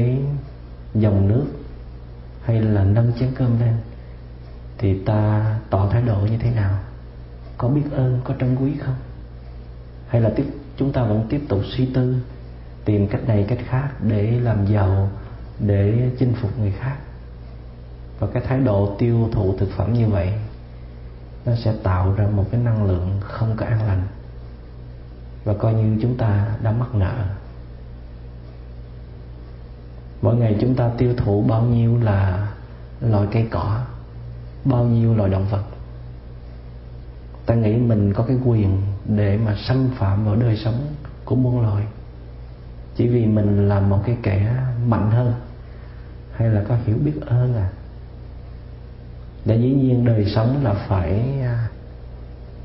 cái dòng nước hay là nâng chén cơm lên thì ta tỏ thái độ như thế nào? Có biết ơn, có trân quý không? Hay là tiếp, chúng ta vẫn tiếp tục suy tư, tìm cách này, cách khác để làm giàu, để chinh phục người khác? Và cái thái độ tiêu thụ thực phẩm như vậy, nó sẽ tạo ra một cái năng lượng không có an lành. Và coi như chúng ta đã mắc nợ mỗi ngày chúng ta tiêu thụ bao nhiêu là loại cây cỏ, bao nhiêu loài động vật. Ta nghĩ mình có cái quyền để mà xâm phạm vào đời sống của muôn loài. Chỉ vì mình là một cái kẻ mạnh hơn, hay là có hiểu biết ơn à. Để dĩ nhiên đời sống là phải à,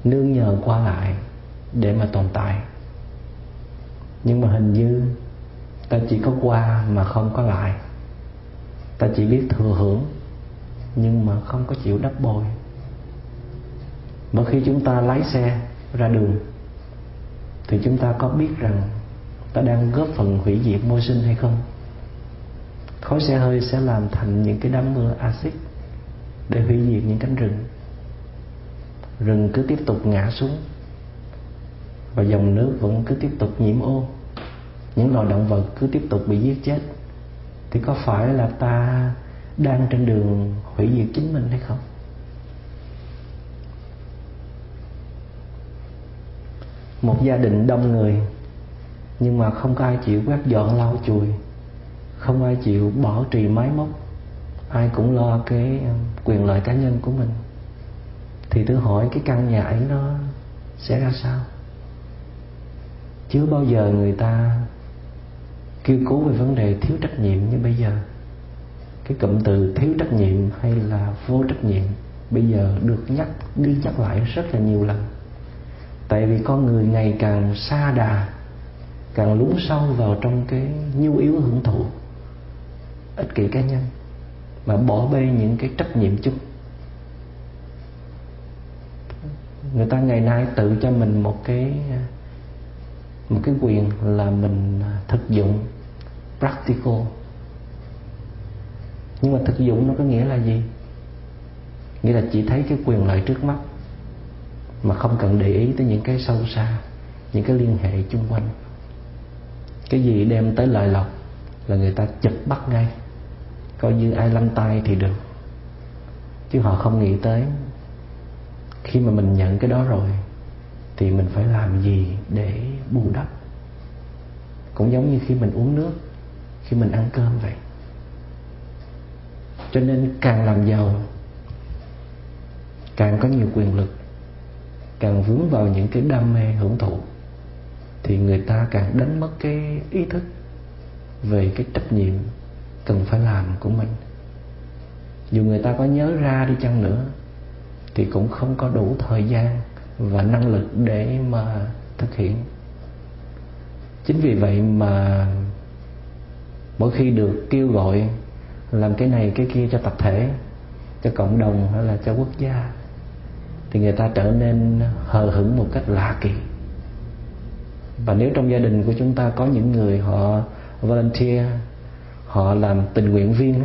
nương nhờ qua lại để mà tồn tại. Nhưng mà hình như ta chỉ có qua mà không có lại. Ta chỉ biết thừa hưởng, nhưng mà không có chịu đắp bồi. Mỗi khi chúng ta lái xe ra đường, thì chúng ta có biết rằng ta đang góp phần hủy diệt môi sinh hay không? Khói xe hơi sẽ làm thành những cái đám mưa axit để hủy diệt những cánh rừng. Rừng cứ tiếp tục ngã xuống và dòng nước vẫn cứ tiếp tục nhiễm ô những loài động vật cứ tiếp tục bị giết chết, thì có phải là ta đang trên đường hủy diệt chính mình hay không? Một gia đình đông người, nhưng mà không có ai chịu quét dọn lau chùi, không ai chịu bỏ trì máy móc, ai cũng lo cái um, quyền lợi cá nhân của mình. Thì tôi hỏi cái căn nhà ấy nó sẽ ra sao? Chưa bao giờ người ta kêu cứu về vấn đề thiếu trách nhiệm như bây giờ. Cái cụm từ thiếu trách nhiệm hay là vô trách nhiệm bây giờ được nhắc đi nhắc lại rất là nhiều lần. Tại vì con người ngày càng xa đà, càng lún sâu vào trong cái nhu yếu hưởng thụ, ích kỷ cá nhân, mà bỏ bê những cái trách nhiệm chung. Người ta ngày nay tự cho mình một cái một cái quyền là mình thực dụng practical. Nhưng mà thực dụng nó có nghĩa là gì? Nghĩa là chỉ thấy cái quyền lợi trước mắt, mà không cần để ý tới những cái sâu xa, những cái liên hệ chung quanh. Cái gì đem tới lợi lộc là người ta chụp bắt ngay, coi như ai lăn tay thì được. Chứ họ không nghĩ tới, khi mà mình nhận cái đó rồi, thì mình phải làm gì để bù đắp? Cũng giống như khi mình uống nước khi mình ăn cơm vậy. Cho nên càng làm giàu, càng có nhiều quyền lực, càng vướng vào những cái đam mê hưởng thụ, thì người ta càng đánh mất cái ý thức về cái trách nhiệm cần phải làm của mình. Dù người ta có nhớ ra đi chăng nữa, thì cũng không có đủ thời gian và năng lực để mà thực hiện. Chính vì vậy mà mỗi khi được kêu gọi, làm cái này, cái kia cho tập thể, cho cộng đồng hay là cho quốc gia, thì người ta trở nên hờ hững một cách lạ kỳ. Và nếu trong gia đình của chúng ta có những người họ volunteer, họ làm tình nguyện viên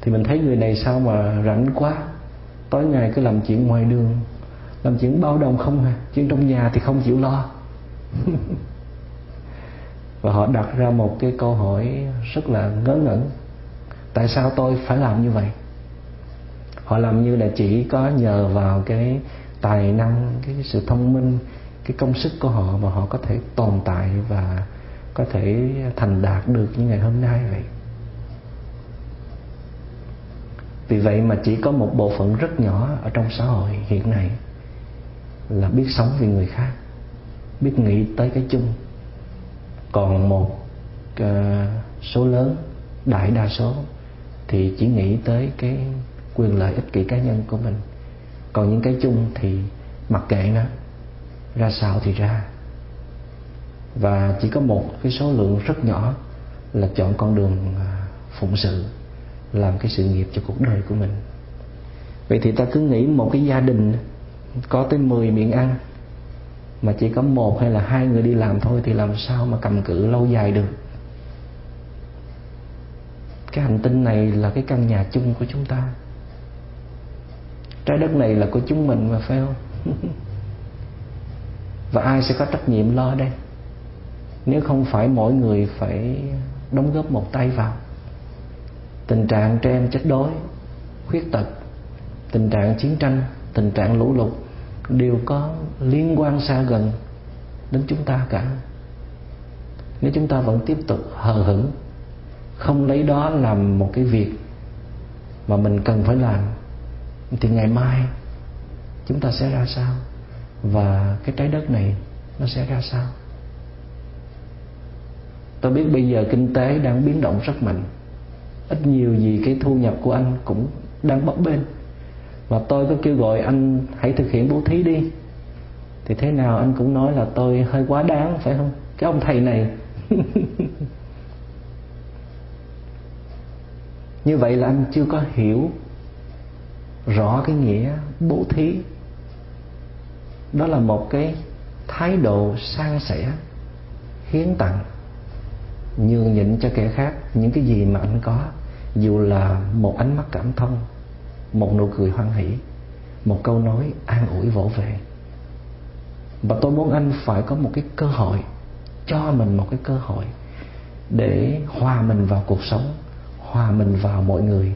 thì mình thấy người này sao mà rảnh quá. Tối ngày cứ làm chuyện ngoài đường, làm chuyện bao đồng không à chuyện trong nhà thì không chịu lo. và họ đặt ra một cái câu hỏi rất là ngớ ngẩn. Tại sao tôi phải làm như vậy? Họ làm như là chỉ có nhờ vào cái tài năng, cái sự thông minh, cái công sức của họ mà họ có thể tồn tại và có thể thành đạt được như ngày hôm nay vậy. Vì vậy mà chỉ có một bộ phận rất nhỏ ở trong xã hội hiện nay là biết sống vì người khác, biết nghĩ tới cái chung còn một uh, số lớn đại đa số thì chỉ nghĩ tới cái quyền lợi ích kỷ cá nhân của mình. Còn những cái chung thì mặc kệ nó ra sao thì ra. Và chỉ có một cái số lượng rất nhỏ là chọn con đường ờ, phụng sự làm cái sự nghiệp cho cuộc đời của mình. Vậy thì ta cứ nghĩ một cái gia đình có tới 10 miệng ăn mà chỉ có một hay là hai người đi làm thôi thì làm sao mà cầm cự lâu dài được? Cái hành tinh này là cái căn nhà chung của chúng ta. Trái đất này là của chúng mình mà, phải không? Và ai sẽ có trách nhiệm lo đây? Nếu không phải mỗi người phải đóng góp một tay vào. Tình trạng trẻ em chết đói, khuyết tật, tình trạng chiến tranh, tình trạng lũ lụt đều có liên quan xa gần đến chúng ta cả. Nếu chúng ta vẫn tiếp tục hờ hững, không lấy đó làm một cái việc mà mình cần phải làm, thì ngày mai chúng ta sẽ ra sao? Và cái trái đất này nó sẽ ra sao? Tôi biết bây giờ kinh tế đang biến động rất mạnh. Ít nhiều gì cái thu nhập của anh cũng đang bấp bênh và tôi có kêu gọi anh hãy thực hiện bố thí đi. Thì thế nào anh cũng nói là tôi hơi quá đáng, phải không? Cái ông thầy này. Như vậy là anh chưa có hiểu rõ cái nghĩa bố thí. Đó là một cái thái độ san sẻ, hiến tặng, nhường nhịn cho kẻ khác những cái gì mà anh có, dù là một ánh mắt cảm thông một nụ cười hoan hỷ, một câu nói an ủi vỗ về. Và tôi muốn anh phải có một cái cơ hội, cho mình một cái cơ hội để hòa mình vào cuộc sống, hòa mình vào mọi người.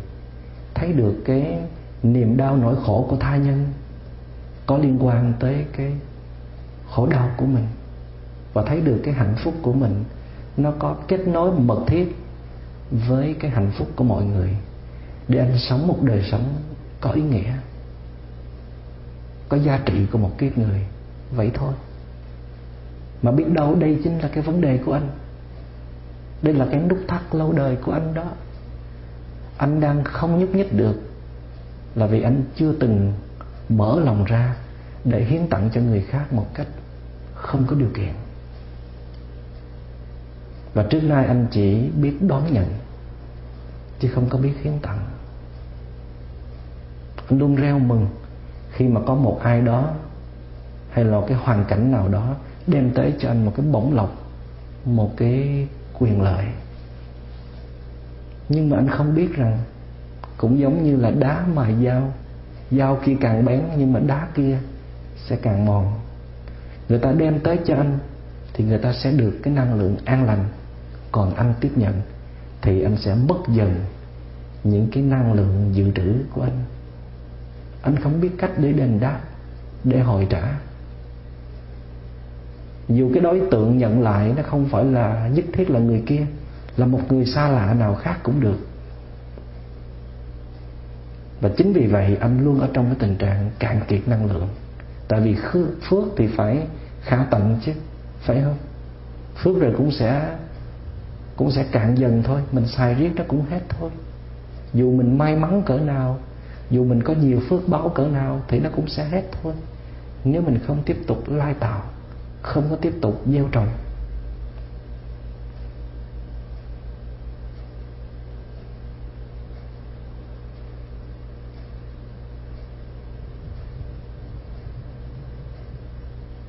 Thấy được cái niềm đau nỗi khổ của tha nhân có liên quan tới cái khổ đau của mình. Và thấy được cái hạnh phúc của mình, nó có kết nối mật thiết với cái hạnh phúc của mọi người để anh sống một đời sống có ý nghĩa, có giá trị của một kiếp người. Vậy thôi. Mà biết đâu đây chính là cái vấn đề của anh. Đây là cái nút thắt lâu đời của anh đó. Anh đang không nhúc nhích được là vì anh chưa từng mở lòng ra để hiến tặng cho người khác một cách không có điều kiện. Và trước nay anh chỉ biết đón nhận, chứ không có biết hiến tặng anh luôn reo mừng khi mà có một ai đó hay là cái hoàn cảnh nào đó đem tới cho anh một cái bổng lộc, một cái quyền lợi. Nhưng mà anh không biết rằng cũng giống như là đá mài dao dao kia càng bén nhưng mà đá kia sẽ càng mòn. Người ta đem tới cho anh thì người ta sẽ được cái năng lượng an lành. Còn anh tiếp nhận thì anh sẽ mất dần những cái năng lượng dự trữ anh không biết cách để đền đáp, để hồi trả. Dù cái đối tượng nhận lại nó không phải là nhất thiết là người kia, là một người xa lạ nào khác cũng được. Và chính vì vậy anh luôn ở trong cái tình trạng cạn kiệt năng lượng. Tại vì phước thì phải khả tận chứ, phải không? Phước rồi cũng sẽ cũng sẽ cạn dần thôi, mình xài riết nó cũng hết thôi. Dù mình may mắn cỡ nào dù mình có nhiều phước báo cỡ nào thì nó cũng sẽ hết thôi. Nếu mình không tiếp tục lai tạo, không có tiếp tục gieo trồng.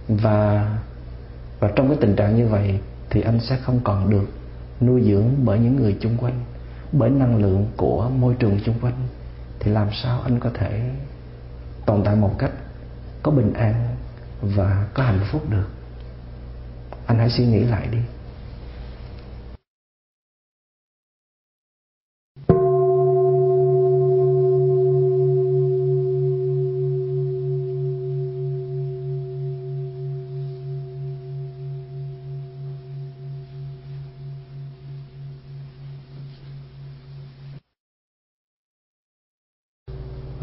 Và và trong cái tình trạng như vậy thì anh sẽ không còn được nuôi dưỡng bởi những người chung quanh, bởi năng lượng của môi trường chung quanh thì làm sao anh có thể tồn tại một cách có bình an và có hạnh phúc được? Anh hãy suy nghĩ lại đi.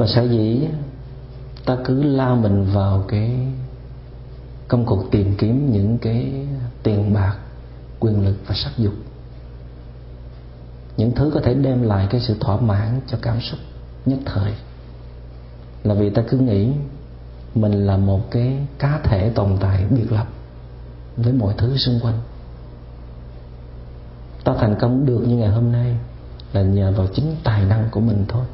Và sở dĩ ta cứ lao mình vào cái công cuộc tìm kiếm những cái tiền bạc, quyền lực và sắc dục. Những thứ có thể đem lại cái sự thỏa mãn cho cảm xúc nhất thời. Là vì ta cứ nghĩ mình là một cái cá thể tồn tại biệt lập với mọi thứ xung quanh. Ta thành công được như ngày hôm nay là nhờ vào chính tài năng của mình thôi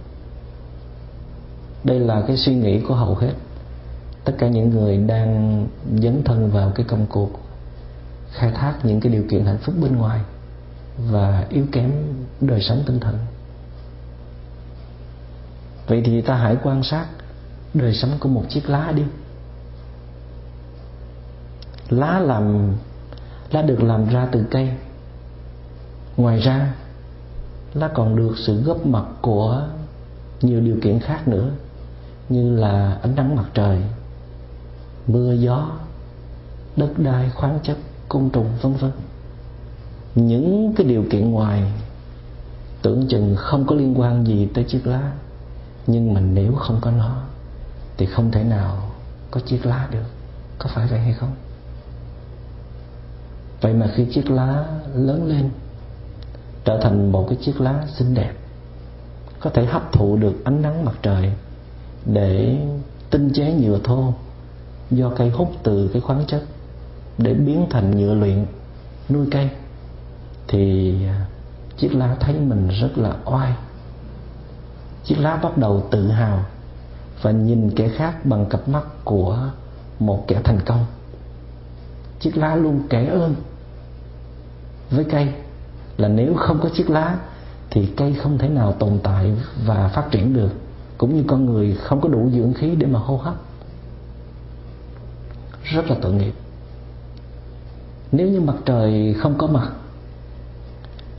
đây là cái suy nghĩ của hầu hết. Tất cả những người đang dấn thân vào cái công cuộc khai thác những cái điều kiện hạnh phúc bên ngoài và yếu kém đời sống tinh thần. Vậy thì ta hãy quan sát đời sống của một chiếc lá đi. Lá làm, lá được làm ra từ cây. Ngoài ra, lá còn được sự góp mặt của nhiều điều kiện khác nữa như là ánh nắng mặt trời, mưa gió, đất đai khoáng chất côn trùng vân vân. Những cái điều kiện ngoài, tưởng chừng không có liên quan gì tới chiếc lá, nhưng mà nếu không có nó, thì không thể nào có chiếc lá được. Có phải vậy hay không? Vậy mà khi chiếc lá lớn lên, trở thành một cái chiếc lá xinh đẹp, có thể hấp thụ được ánh nắng mặt trời để tinh chế nhựa thô do cây hút từ cái khoáng chất để biến thành nhựa luyện, nuôi cây. Thì à, chiếc lá thấy mình rất là oai. Chiếc lá bắt đầu tự hào và nhìn kẻ khác bằng cặp mắt của một kẻ thành công. Chiếc lá luôn kể ơn với cây là nếu không có chiếc lá thì cây không thể nào tồn tại và phát triển được cũng như con người không có đủ dưỡng khí để mà hô hấp. Rất là tội nghiệp. Nếu như mặt trời không có mặt,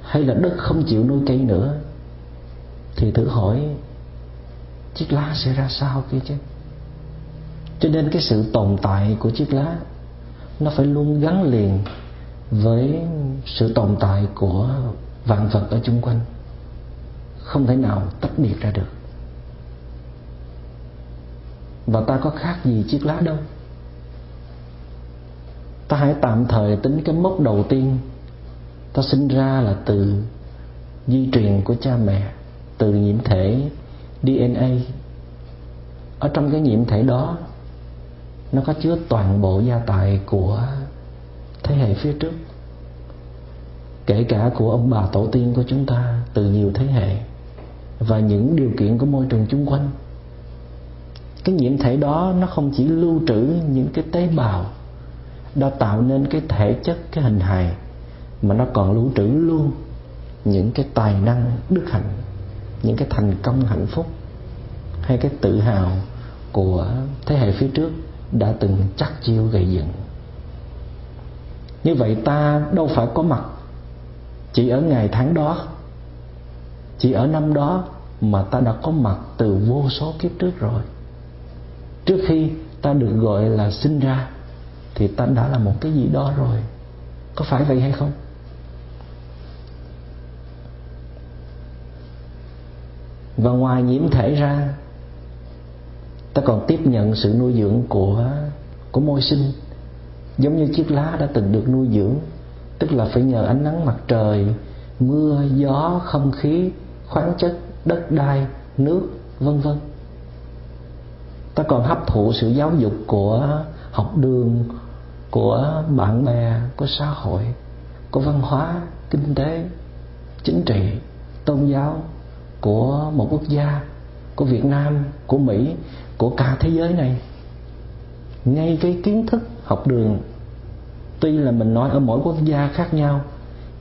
hay là đất không chịu nuôi cây nữa, thì thử hỏi, chiếc lá sẽ ra sao kia chứ? Cho nên cái sự tồn tại của chiếc lá, nó phải luôn gắn liền với sự tồn tại của vạn vật ở chung quanh. Không thể nào tách biệt ra được và ta có khác gì chiếc lá đâu? Ta hãy tạm thời tính cái mốc đầu tiên. Ta sinh ra là từ di truyền của cha mẹ, từ nhiễm thể DNA ở trong cái nhiễm thể đó, nó có chứa toàn bộ gia tài của thế hệ phía trước, kể cả của ông bà tổ tiên của chúng ta từ nhiều thế hệ và những điều kiện của môi trường chung quanh cái nhiễm thể đó nó không chỉ lưu trữ những cái tế bào đã tạo nên cái thể chất, cái hình hài, mà nó còn lưu trữ luôn những cái tài năng đức hạnh, những cái thành công hạnh phúc, hay cái tự hào của thế hệ phía trước đã từng chắc chiêu gây dựng. Như vậy ta đâu phải có mặt chỉ ở ngày tháng đó, chỉ ở năm đó mà ta đã có mặt từ vô số kiếp trước rồi trước khi ta được gọi là sinh ra, thì ta đã là một cái gì đó rồi. Có phải vậy hay không? Và ngoài nhiễm thể ra, ta còn tiếp nhận sự nuôi dưỡng của của môi sinh. Giống như chiếc lá đã từng được nuôi dưỡng, tức là phải nhờ ánh nắng mặt trời, mưa, gió, không khí, khoáng chất, đất đai, nước, vân vân ta còn hấp thụ sự giáo dục của học đường, của bạn bè, của xã hội, của văn hóa, kinh tế, chính trị, tôn giáo, của một quốc gia, của việt nam, của mỹ, của cả thế giới này. Ngay cái kiến thức học đường, tuy là mình nói ở mỗi quốc gia khác nhau,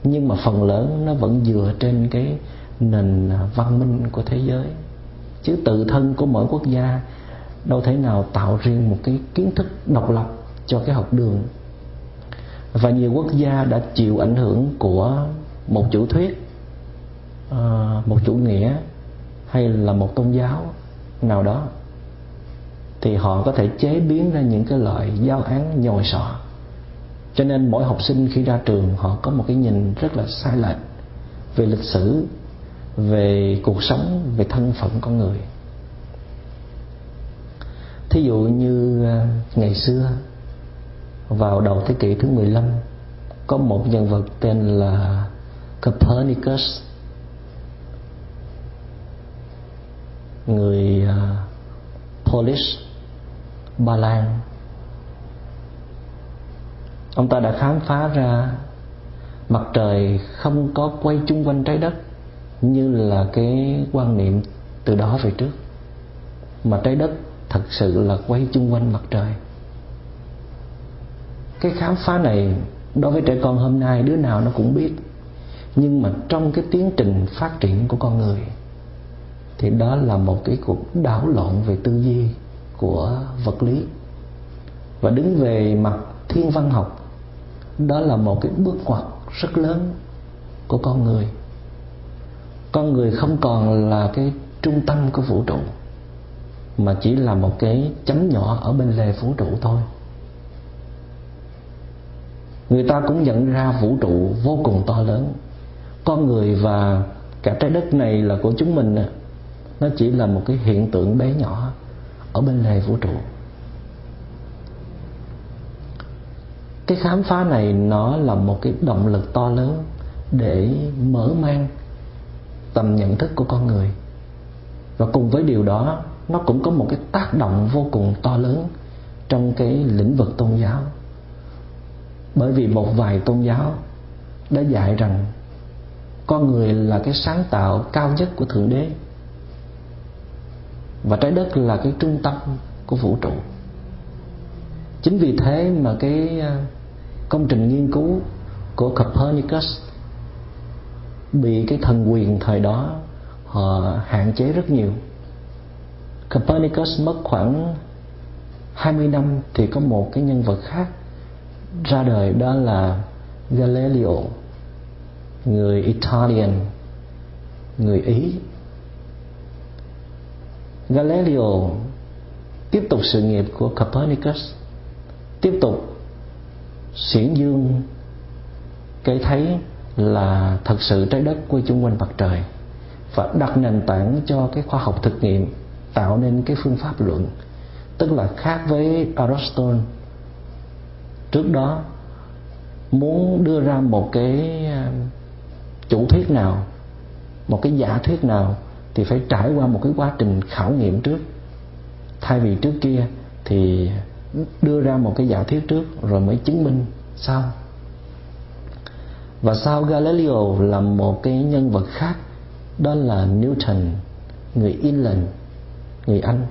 nhưng mà phần lớn nó vẫn dựa trên cái nền văn minh của thế giới. Chứ tự thân của mỗi quốc gia đâu thể nào tạo riêng một cái kiến thức độc lập cho cái học đường. Và nhiều quốc gia đã chịu ảnh hưởng của một chủ thuyết à, một chủ nghĩa hay là một tôn giáo nào đó, thì họ có thể chế biến ra những cái loại giáo án nhồi sọ. Cho nên mỗi học sinh khi ra trường, họ có một cái nhìn rất là sai lệch về lịch sử, về cuộc sống, về thân phận con người thí dụ như à, ngày xưa, vào đầu thế kỷ thứ 15 có một nhân vật tên là Copernicus. Người à, Polish, Ba Lan. Ông ta đã khám phá ra mặt trời không có quay chung quanh trái đất như là cái quan niệm từ đó về trước. Mà trái đất thật sự là quay chung quanh mặt trời. Cái khám phá này đối với trẻ con hôm nay đứa nào nó cũng biết. Nhưng mà trong cái tiến trình phát triển của con người, thì đó là một cái cuộc đảo lộn về tư duy của vật lý. Và đứng về mặt thiên văn học, đó là một cái bước ngoặt rất lớn của con người. Con người không còn là cái trung tâm của vũ trụ mà chỉ là một cái chấm nhỏ ở bên lề vũ trụ thôi. Người ta cũng nhận ra vũ trụ vô cùng to lớn. Con người và cả trái đất này là của chúng mình à. nó chỉ là một cái hiện tượng bé nhỏ ở bên lề vũ trụ. Cái khám phá này nó là một cái động lực to lớn để mở mang tầm nhận thức của con người. Và cùng với điều đó nó cũng có một cái tác động vô cùng to lớn trong cái lĩnh vực tôn giáo. Bởi vì một vài tôn giáo đã dạy rằng con người là cái sáng tạo cao nhất của thượng đế và trái đất là cái trung tâm của vũ trụ. Chính vì thế mà cái à, công trình nghiên cứu của Copernicus bị cái thần quyền thời đó họ hạn chế rất nhiều. Copernicus mất khoảng 20 năm thì có một cái nhân vật khác ra đời, đó là Galileo, người Italian, người Ý. Galileo tiếp tục sự nghiệp của Copernicus, tiếp tục xiển dương cái thấy là thật sự trái đất quay chung quanh mặt trời và đặt nền tảng cho cái khoa học thực nghiệm tạo nên cái phương pháp luận, tức là khác với Aristotle. Trước đó, muốn đưa ra một cái à, chủ thuyết nào, một cái giả thuyết nào thì phải trải qua một cái quá trình khảo nghiệm trước. Thay vì trước kia thì đưa ra một cái giả thuyết trước rồi mới chứng minh sau. Và sau Galileo là một cái nhân vật khác, đó là Newton, người England người Anh.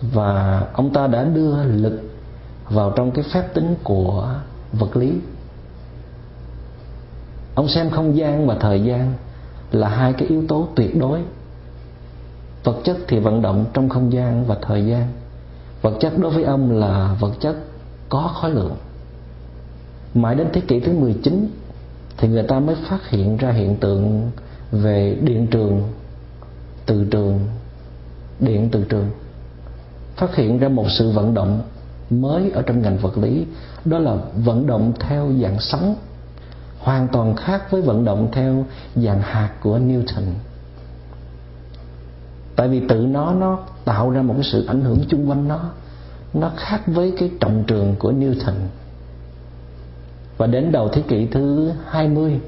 Và ông ta đã đưa lực vào trong cái phép tính của vật lý. Ông xem không gian và thời gian là hai cái yếu tố tuyệt đối. Vật chất thì vận động trong không gian và thời gian. Vật chất đối với ông là vật chất có khối lượng. Mãi đến thế kỷ thứ 19 thì người ta mới phát hiện ra hiện tượng về điện trường, từ trường điện từ trường phát hiện ra một sự vận động mới ở trong ngành vật lý, đó là vận động theo dạng sóng, hoàn toàn khác với vận động theo dạng hạt của Newton. Tại vì tự nó nó tạo ra một cái sự ảnh hưởng chung quanh nó nó khác với cái trọng trường của Newton. Và đến đầu thế kỷ thứ 20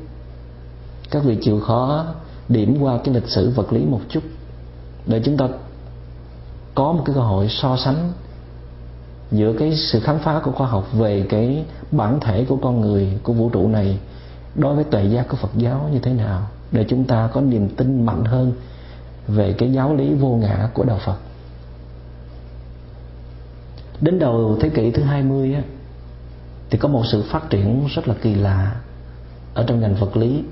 các vị chịu khó điểm qua cái lịch sử vật lý một chút. Để chúng ta có một cái cơ hội so sánh giữa cái sự khám phá của khoa học về cái bản thể của con người của vũ trụ này đối với tuệ giác của Phật giáo như thế nào để chúng ta có niềm tin mạnh hơn về cái giáo lý vô ngã của đạo Phật. Đến đầu thế kỷ thứ 20 á, thì có một sự phát triển rất là kỳ lạ ở trong ngành vật lý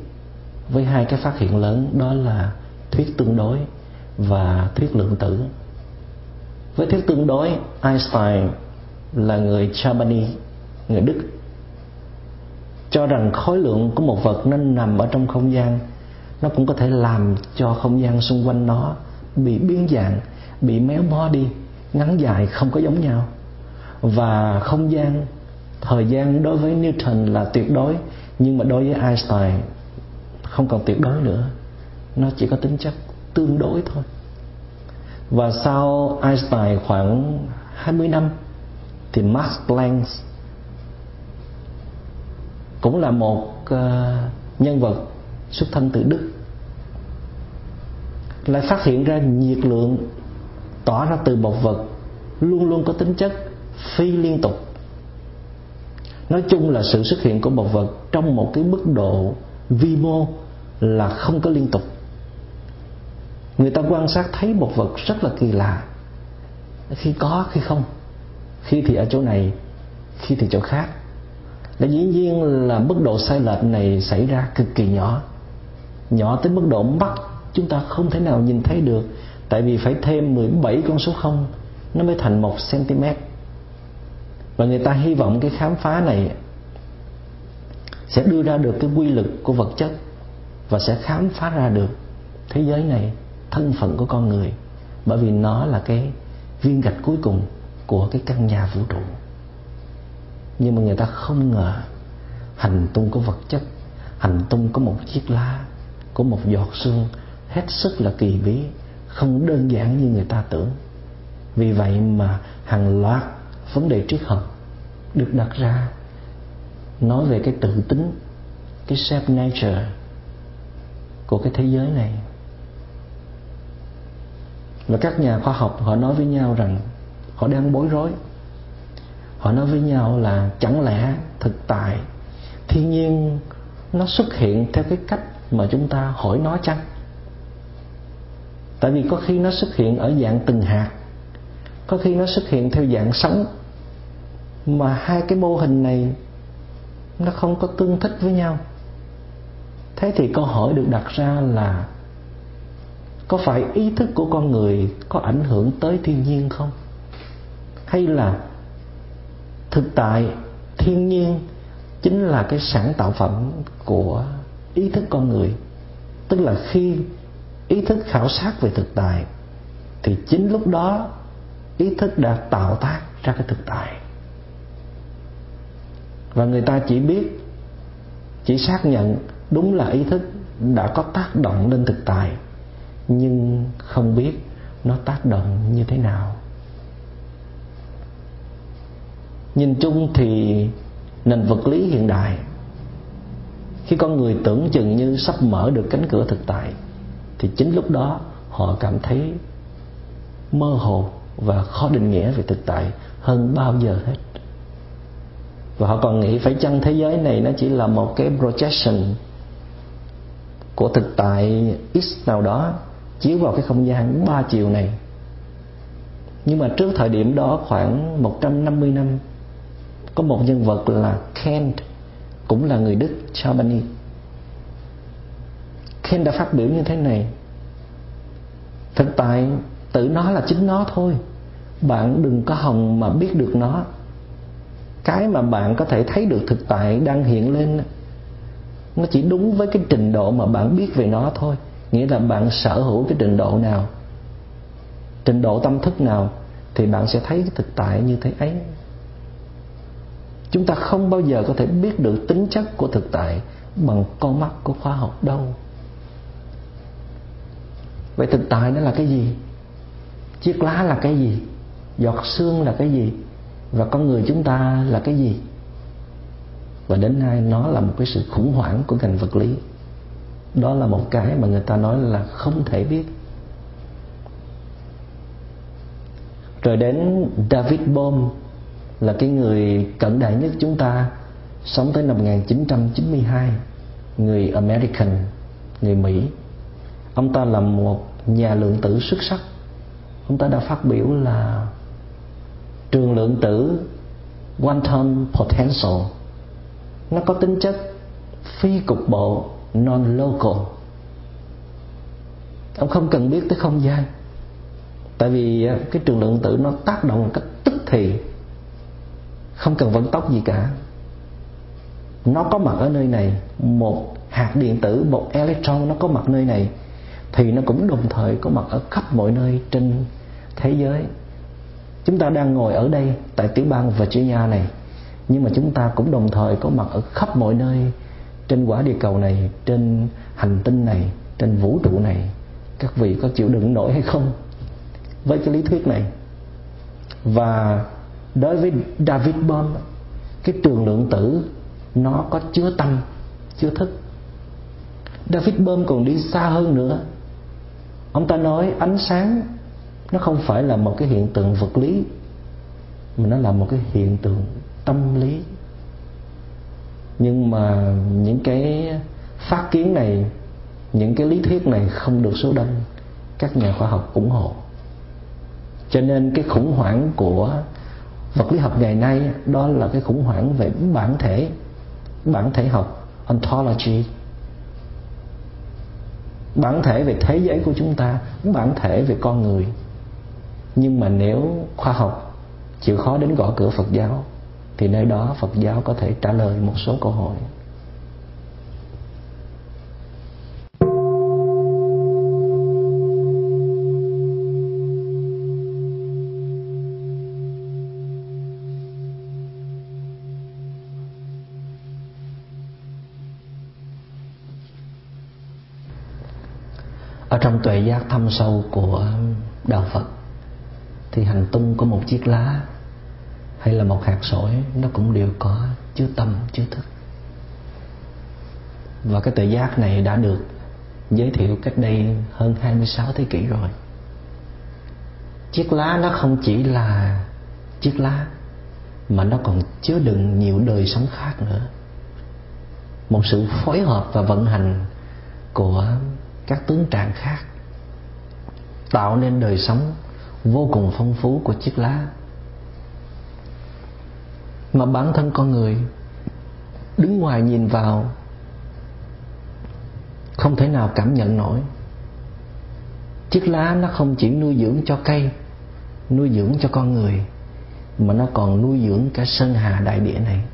với hai cái phát hiện lớn đó là thuyết tương đối và thuyết lượng tử. Với thuyết tương đối, Einstein là người Germany, người Đức. Cho rằng khối lượng của một vật nên nằm ở trong không gian nó cũng có thể làm cho không gian xung quanh nó bị biến dạng bị méo mó đi ngắn dài không có giống nhau. Và không gian thời gian đối với Newton là tuyệt đối nhưng mà đối với Einstein không còn tuyệt đối nữa. Nó chỉ có tính chất tương đối thôi và sau Einstein khoảng 20 năm thì Max Planck cũng là một ờ, nhân vật xuất thân từ Đức, lại phát hiện ra nhiệt lượng tỏa ra từ một vật luôn luôn có tính chất phi liên tục. Nói chung là sự xuất hiện của một vật trong một cái mức độ vi mô là không có liên tục người ta quan sát thấy một vật rất là kỳ lạ. Khi có khi không. Khi thì ở chỗ này khi thì chỗ khác. Là dĩ nhiên là mức độ sai lệch này xảy ra cực kỳ nhỏ. Nhỏ tới mức độ mắt chúng ta không thể nào nhìn thấy được tại vì phải thêm 17 con số 0 nó mới thành 1 cm và người ta hy vọng cái khám phá này sẽ đưa ra được cái quy lực của vật chất và sẽ khám phá ra được thế giới này thân phận của con người, bởi vì nó là cái viên gạch cuối cùng của cái căn nhà vũ trụ. Nhưng mà người ta không ngờ hành tung của vật chất, hành tung của một chiếc lá của một giọt sương hết sức là kỳ bí, không đơn giản như người ta tưởng. Vì vậy mà hàng loạt vấn đề triết học được đặt ra nói về cái tự tính, cái self nature của cái thế giới này và các nhà khoa học, họ nói với nhau rằng họ đang bối rối. Họ nói với nhau là chẳng lẽ thực tại, thiên nhiên nó xuất hiện theo cái cách mà chúng ta hỏi nó chăng? Tại vì có khi nó xuất hiện ở dạng từng hạt, có khi nó xuất hiện theo dạng sống, mà hai cái mô hình này nó không có tương thích với nhau. Thế thì câu hỏi được đặt ra là có phải ý thức của con người có ảnh hưởng tới thiên nhiên không? Hay là thực tại thiên nhiên chính là cái sản tạo phẩm của ý thức con người? Tức là khi ý thức khảo sát về thực tại, thì chính lúc đó ý thức đã tạo tác ra cái thực tại. Và người ta chỉ biết, chỉ xác nhận đúng là ý thức đã có tác động lên thực tại nhưng không biết nó tác động như thế nào. Nhìn chung thì nền vật lý hiện đại, khi con người tưởng chừng như sắp mở được cánh cửa thực tại, thì chính lúc đó họ cảm thấy mơ hồ và khó định nghĩa về thực tại hơn bao giờ hết. Và họ còn nghĩ phải chăng thế giới này nó chỉ là một cái projection của thực tại x nào đó chiếu vào cái không gian ba chiều này. Nhưng mà trước thời điểm đó khoảng 150 năm có một nhân vật là Kent, cũng là người Đức Germany Kent đã phát biểu như thế này. Thực tại, tự nó là chính nó thôi. Bạn đừng có hồng mà biết được nó. Cái mà bạn có thể thấy được thực tại đang hiện lên, nó chỉ đúng với cái trình độ mà bạn biết về nó thôi nghĩa là bạn sở hữu cái trình độ nào, trình độ tâm thức nào, thì bạn sẽ thấy cái thực tại như thế ấy. Chúng ta không bao giờ có thể biết được tính chất của thực tại bằng con mắt của khoa học đâu. Vậy thực tại nó là cái gì? Chiếc lá là cái gì? Giọt xương là cái gì? Và con người chúng ta là cái gì? Và đến nay nó là một cái sự khủng hoảng của ngành vật lý đó là một cái mà người ta nói là không thể biết. Rồi đến David Bohm là cái người cận đại nhất chúng ta, sống tới năm 1992 người American, người Mỹ. Ông ta là một nhà lượng tử xuất sắc. Ông ta đã phát biểu là trường lượng tử quantum potential. Nó có tính chất phi cục bộ non local ông không cần biết tới không gian. Tại vì à, cái trường lượng tử nó tác động một cách tức thì, không cần vận tốc gì cả. Nó có mặt ở nơi này, một hạt điện tử, một electron nó có mặt nơi này, thì nó cũng đồng thời có mặt ở khắp mọi nơi trên thế giới. Chúng ta đang ngồi ở đây tại tiểu bang Virginia này, nhưng mà chúng ta cũng đồng thời có mặt ở khắp mọi nơi trên quả địa cầu này, trên hành tinh này, trên vũ trụ này, các vị có chịu đựng nổi hay không? Với cái lý thuyết này. Và đối với David Bohm, cái trường lượng tử, nó có chứa tâm, chứa thức. David Bohm còn đi xa hơn nữa. Ông ta nói ánh sáng nó không phải là một cái hiện tượng vật lý, mà nó là một cái hiện tượng tâm lý nhưng mà những cái phát kiến này, những cái lý thuyết này không được số đông các nhà khoa học ủng hộ. Cho nên cái khủng hoảng của vật lý học ngày nay, đó là cái khủng hoảng về bản thể bản thể học, ontology. Bản thể về thế giới của chúng ta, bản thể về con người. Nhưng mà nếu khoa học chịu khó đến gõ cửa phật giáo thì nơi đó phật giáo có thể trả lời một số câu hỏi. Ở trong tuệ giác thâm sâu của đạo Phật, thì hành tung của một chiếc lá hay là một hạt sỏi, nó cũng đều có chứa tâm, chứa thức. Và cái tự giác này đã được giới thiệu cách đây hơn 26 thế kỷ rồi. Chiếc lá nó không chỉ là chiếc lá, mà nó còn chứa đựng nhiều đời sống khác nữa. Một sự phối hợp và vận hành của các tướng trạng khác tạo nên đời sống vô cùng phong phú của chiếc lá mà bản thân con người đứng ngoài nhìn vào, không thể nào cảm nhận nổi. Chiếc lá nó không chỉ nuôi dưỡng cho cây, nuôi dưỡng cho con người, mà nó còn nuôi dưỡng cả sơn hà đại địa này.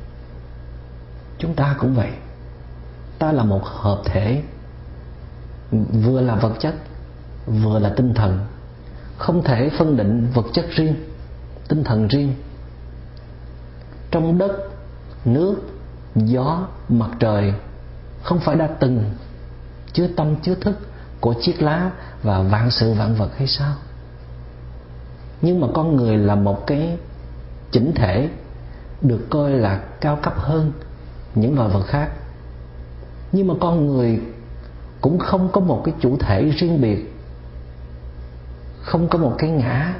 Chúng ta cũng vậy. Ta là một hợp thể, vừa là vật chất, vừa là tinh thần. Không thể phân định vật chất riêng, tinh thần riêng trong đất, nước, gió, mặt trời, không phải đã từng, chứa tâm, chứa thức của chiếc lá và vạn sự vạn vật hay sao? Nhưng mà con người là một cái chỉnh thể được coi là cao cấp hơn những loài vật khác. Nhưng mà con người cũng không có một cái chủ thể riêng biệt, không có một cái ngã,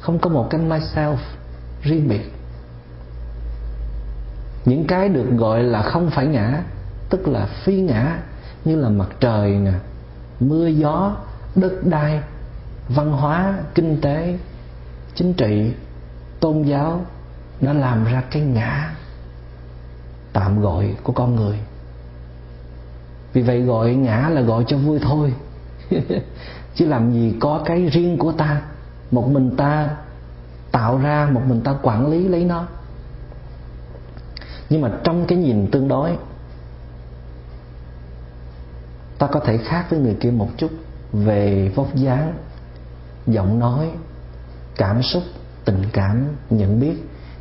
không có một cái myself riêng biệt những cái được gọi là không phải ngã, tức là phi ngã, như là mặt trời nè, mưa gió, đất đai, văn hóa, kinh tế, chính trị, tôn giáo đã làm ra cái ngã tạm gọi của con người. Vì vậy gọi ngã là gọi cho vui thôi. Chứ làm gì có cái riêng của ta. Một mình ta tạo ra, một mình ta quản lý lấy nó nhưng mà trong cái nhìn tương đối, ta có thể khác với người kia một chút về vóc dáng, giọng nói, cảm xúc, tình cảm, nhận biết.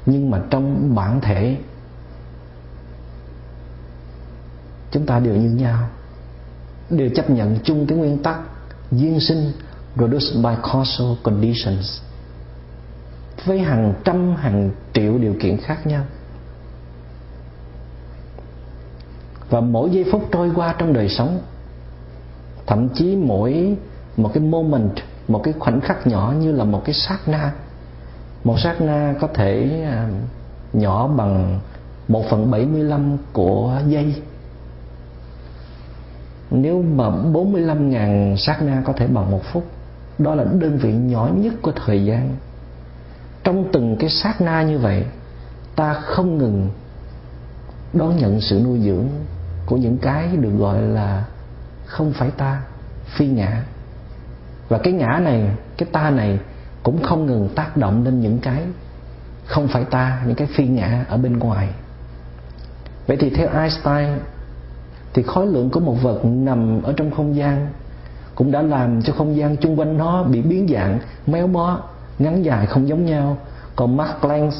Nhưng mà trong bản thể, chúng ta đều như nhau, đều chấp nhận chung cái nguyên tắc duyên sinh produced by causal conditions. Với hàng trăm, hàng triệu điều kiện khác nhau. Và mỗi giây phút trôi qua trong đời sống, thậm chí mỗi một cái moment, một cái khoảnh khắc nhỏ như là một cái sát na. Một sát na có thể à, nhỏ bằng một phần bảy mươi lăm của giây. Nếu mà 45.000 sát na có thể bằng một phút, đó là đơn vị nhỏ nhất của thời gian. Trong từng cái sát na như vậy, ta không ngừng đón nhận sự nuôi dưỡng của những cái được gọi là không phải ta, phi ngã. Và cái ngã này, cái ta này cũng không ngừng tác động lên những cái không phải ta, những cái phi ngã ở bên ngoài. Vậy thì theo Einstein, thì khối lượng của một vật nằm ở trong không gian cũng đã làm cho không gian chung quanh nó bị biến dạng, méo mó, ngắn dài không giống nhau. Còn mark lenz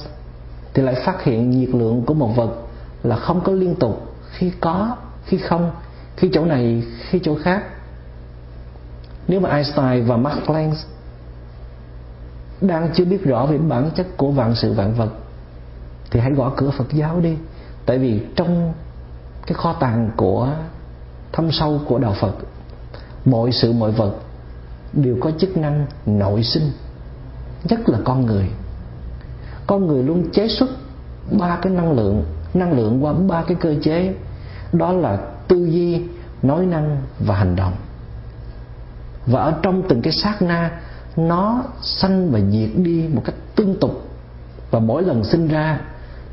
thì lại phát hiện nhiệt lượng của một vật là không có liên tục khi có, khi không, khi chỗ này, khi chỗ khác. Nếu mà Einstein và Max Planck đang chưa biết rõ về bản chất của vạn sự vạn vật, thì hãy gõ cửa Phật giáo đi. Tại vì trong cái kho tàng của thâm sâu của đạo Phật, mọi sự, mọi vật đều có chức năng nội sinh, nhất là con người. Con người luôn chế xuất ba cái năng lượng năng lượng qua ba cái cơ chế đó là tư duy, nói năng và hành động. Và ở trong từng cái sát na, nó sanh và diệt đi một cách tương tục. Và mỗi lần sinh ra,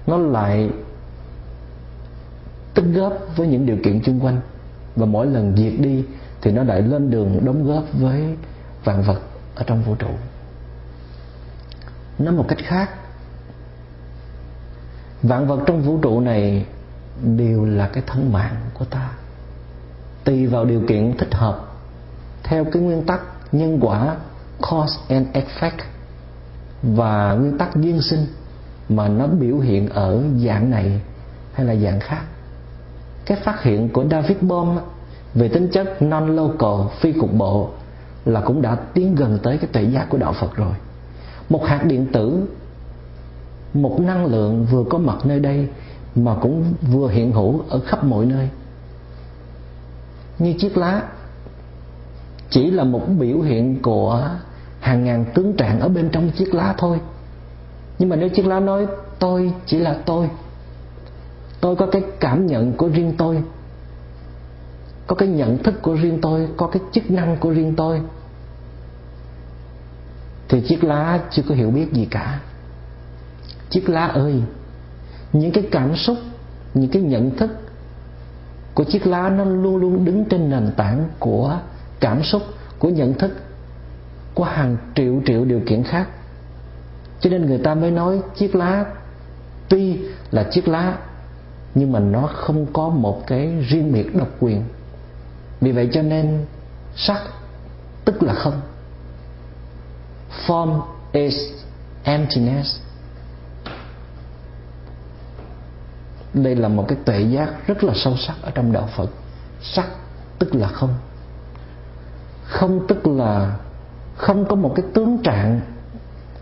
nó lại tích góp với những điều kiện chung quanh. Và mỗi lần diệt đi, thì nó lại lên đường đóng góp với vạn vật ở trong vũ trụ. Nói một cách khác, vạn vật trong vũ trụ này đều là cái thân mạng của ta. Tùy vào điều kiện thích hợp, theo cái nguyên tắc nhân quả, cause and effect, và nguyên tắc duyên sinh mà nó biểu hiện ở dạng này hay là dạng khác. Cái phát hiện của David Bohm về tính chất non-local, phi cục bộ, là cũng đã tiến gần tới cái tuệ giác của đạo Phật rồi. Một hạt điện tử, một năng lượng vừa có mặt nơi đây mà cũng vừa hiện hữu ở khắp mọi nơi. Như chiếc lá chỉ là một biểu hiện của hàng ngàn tướng trạng ở bên trong chiếc lá thôi. Nhưng mà nếu chiếc lá nói tôi chỉ là tôi tôi có cái cảm nhận của riêng tôi, có cái nhận thức của riêng tôi, có cái chức năng của riêng tôi, thì chiếc lá chưa có hiểu biết gì cả. Chiếc lá ơi những cái cảm xúc, những cái nhận thức của chiếc lá nó luôn luôn đứng trên nền tảng của cảm xúc, của nhận thức, của hàng triệu triệu điều kiện khác. Cho nên người ta mới nói chiếc lá tuy là chiếc lá, nhưng mà nó không có một cái riêng biệt độc quyền. Vì vậy cho nên sắc tức là không. Form is emptiness. Đây là một cái tuệ giác rất là sâu sắc ở trong đạo phật. Sắc tức là không. Không tức là không có một cái tướng trạng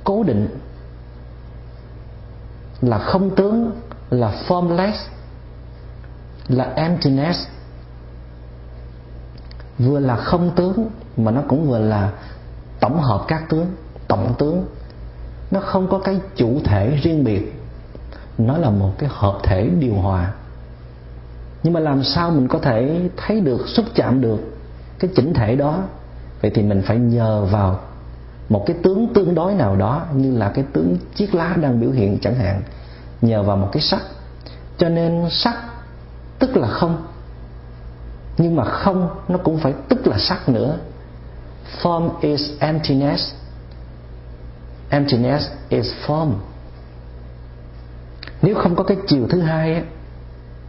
cố định. Là không tướng, là formless, là emptiness. Vừa là không tướng mà nó cũng vừa là tổng hợp các tướng, tổng tướng. Nó không có cái chủ thể riêng biệt nó là một cái hợp thể điều hòa. Nhưng mà làm sao mình có thể thấy được, xúc chạm được cái chỉnh thể đó? Vậy thì mình phải nhờ vào một cái tướng tương đối nào đó, như là cái tướng chiếc lá đang biểu hiện chẳng hạn, nhờ vào một cái sắc. Cho nên sắc tức là không, nhưng mà không, nó cũng phải tức là sắc nữa. Form is emptiness. Emptiness is form nếu không có cái chiều thứ hai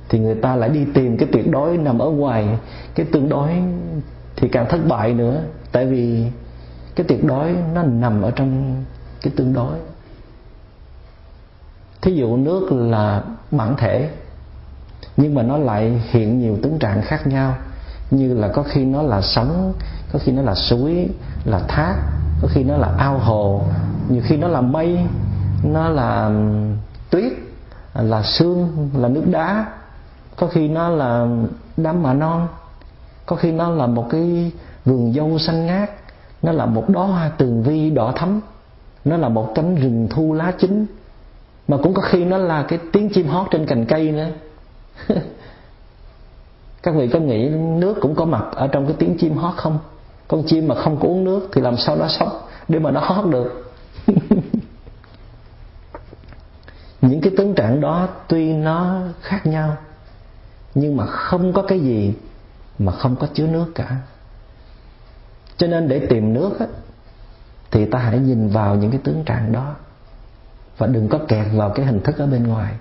thì người ta lại đi tìm cái tuyệt đối nằm ở ngoài cái tương đối thì càng thất bại nữa. Tại vì cái tuyệt đối nó nằm ở trong cái tương đối. Thí dụ nước là bản thể, nhưng mà nó lại hiện nhiều tướng trạng khác nhau. Như là có khi nó là sóng, có khi nó là suối, là thác, có khi nó là ao hồ, nhiều khi nó là mây, nó là tuyết là sương là nước đá. Có khi nó là đám mạ non. Có khi nó là một cái vườn dâu xanh ngát. Nó là một đóa hoa tường vi đỏ thắm. Nó là một cánh rừng thu lá chín mà cũng có khi nó là cái tiếng chim hót trên cành cây nữa. Các vị có nghĩ nước cũng có mặt ở trong cái tiếng chim hót không? Con chim mà không có uống nước thì làm sao nó sống để mà nó hót được? những cái tướng trạng đó tuy nó khác nhau nhưng mà không có cái gì mà không có chứa nước cả. Cho nên để tìm nước á, thì ta hãy nhìn vào những cái tướng trạng đó và đừng có kẹt vào cái hình thức ở bên ngoài.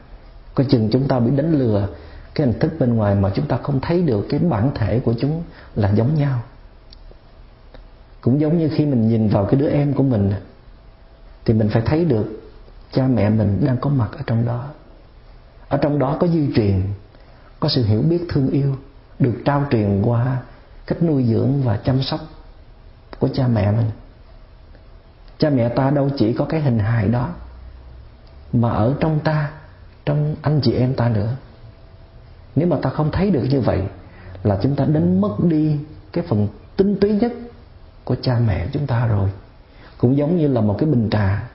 Coi chừng chúng ta bị đánh lừa cái hình thức bên ngoài mà chúng ta không thấy được cái bản thể của chúng là giống nhau. Cũng giống như khi mình nhìn vào cái đứa em của mình thì mình phải thấy được cha mẹ mình đang có mặt ở trong đó. Ở trong đó có di truyền, có sự hiểu biết thương yêu, được trao truyền qua cách nuôi dưỡng và chăm sóc của cha mẹ mình. Cha mẹ ta đâu chỉ có cái hình hài đó, mà ở trong ta, trong anh chị em ta nữa. Nếu mà ta không thấy được như vậy, là chúng ta đánh mất đi cái phần tinh túy nhất của cha mẹ chúng ta rồi. Cũng giống như là một cái bình trà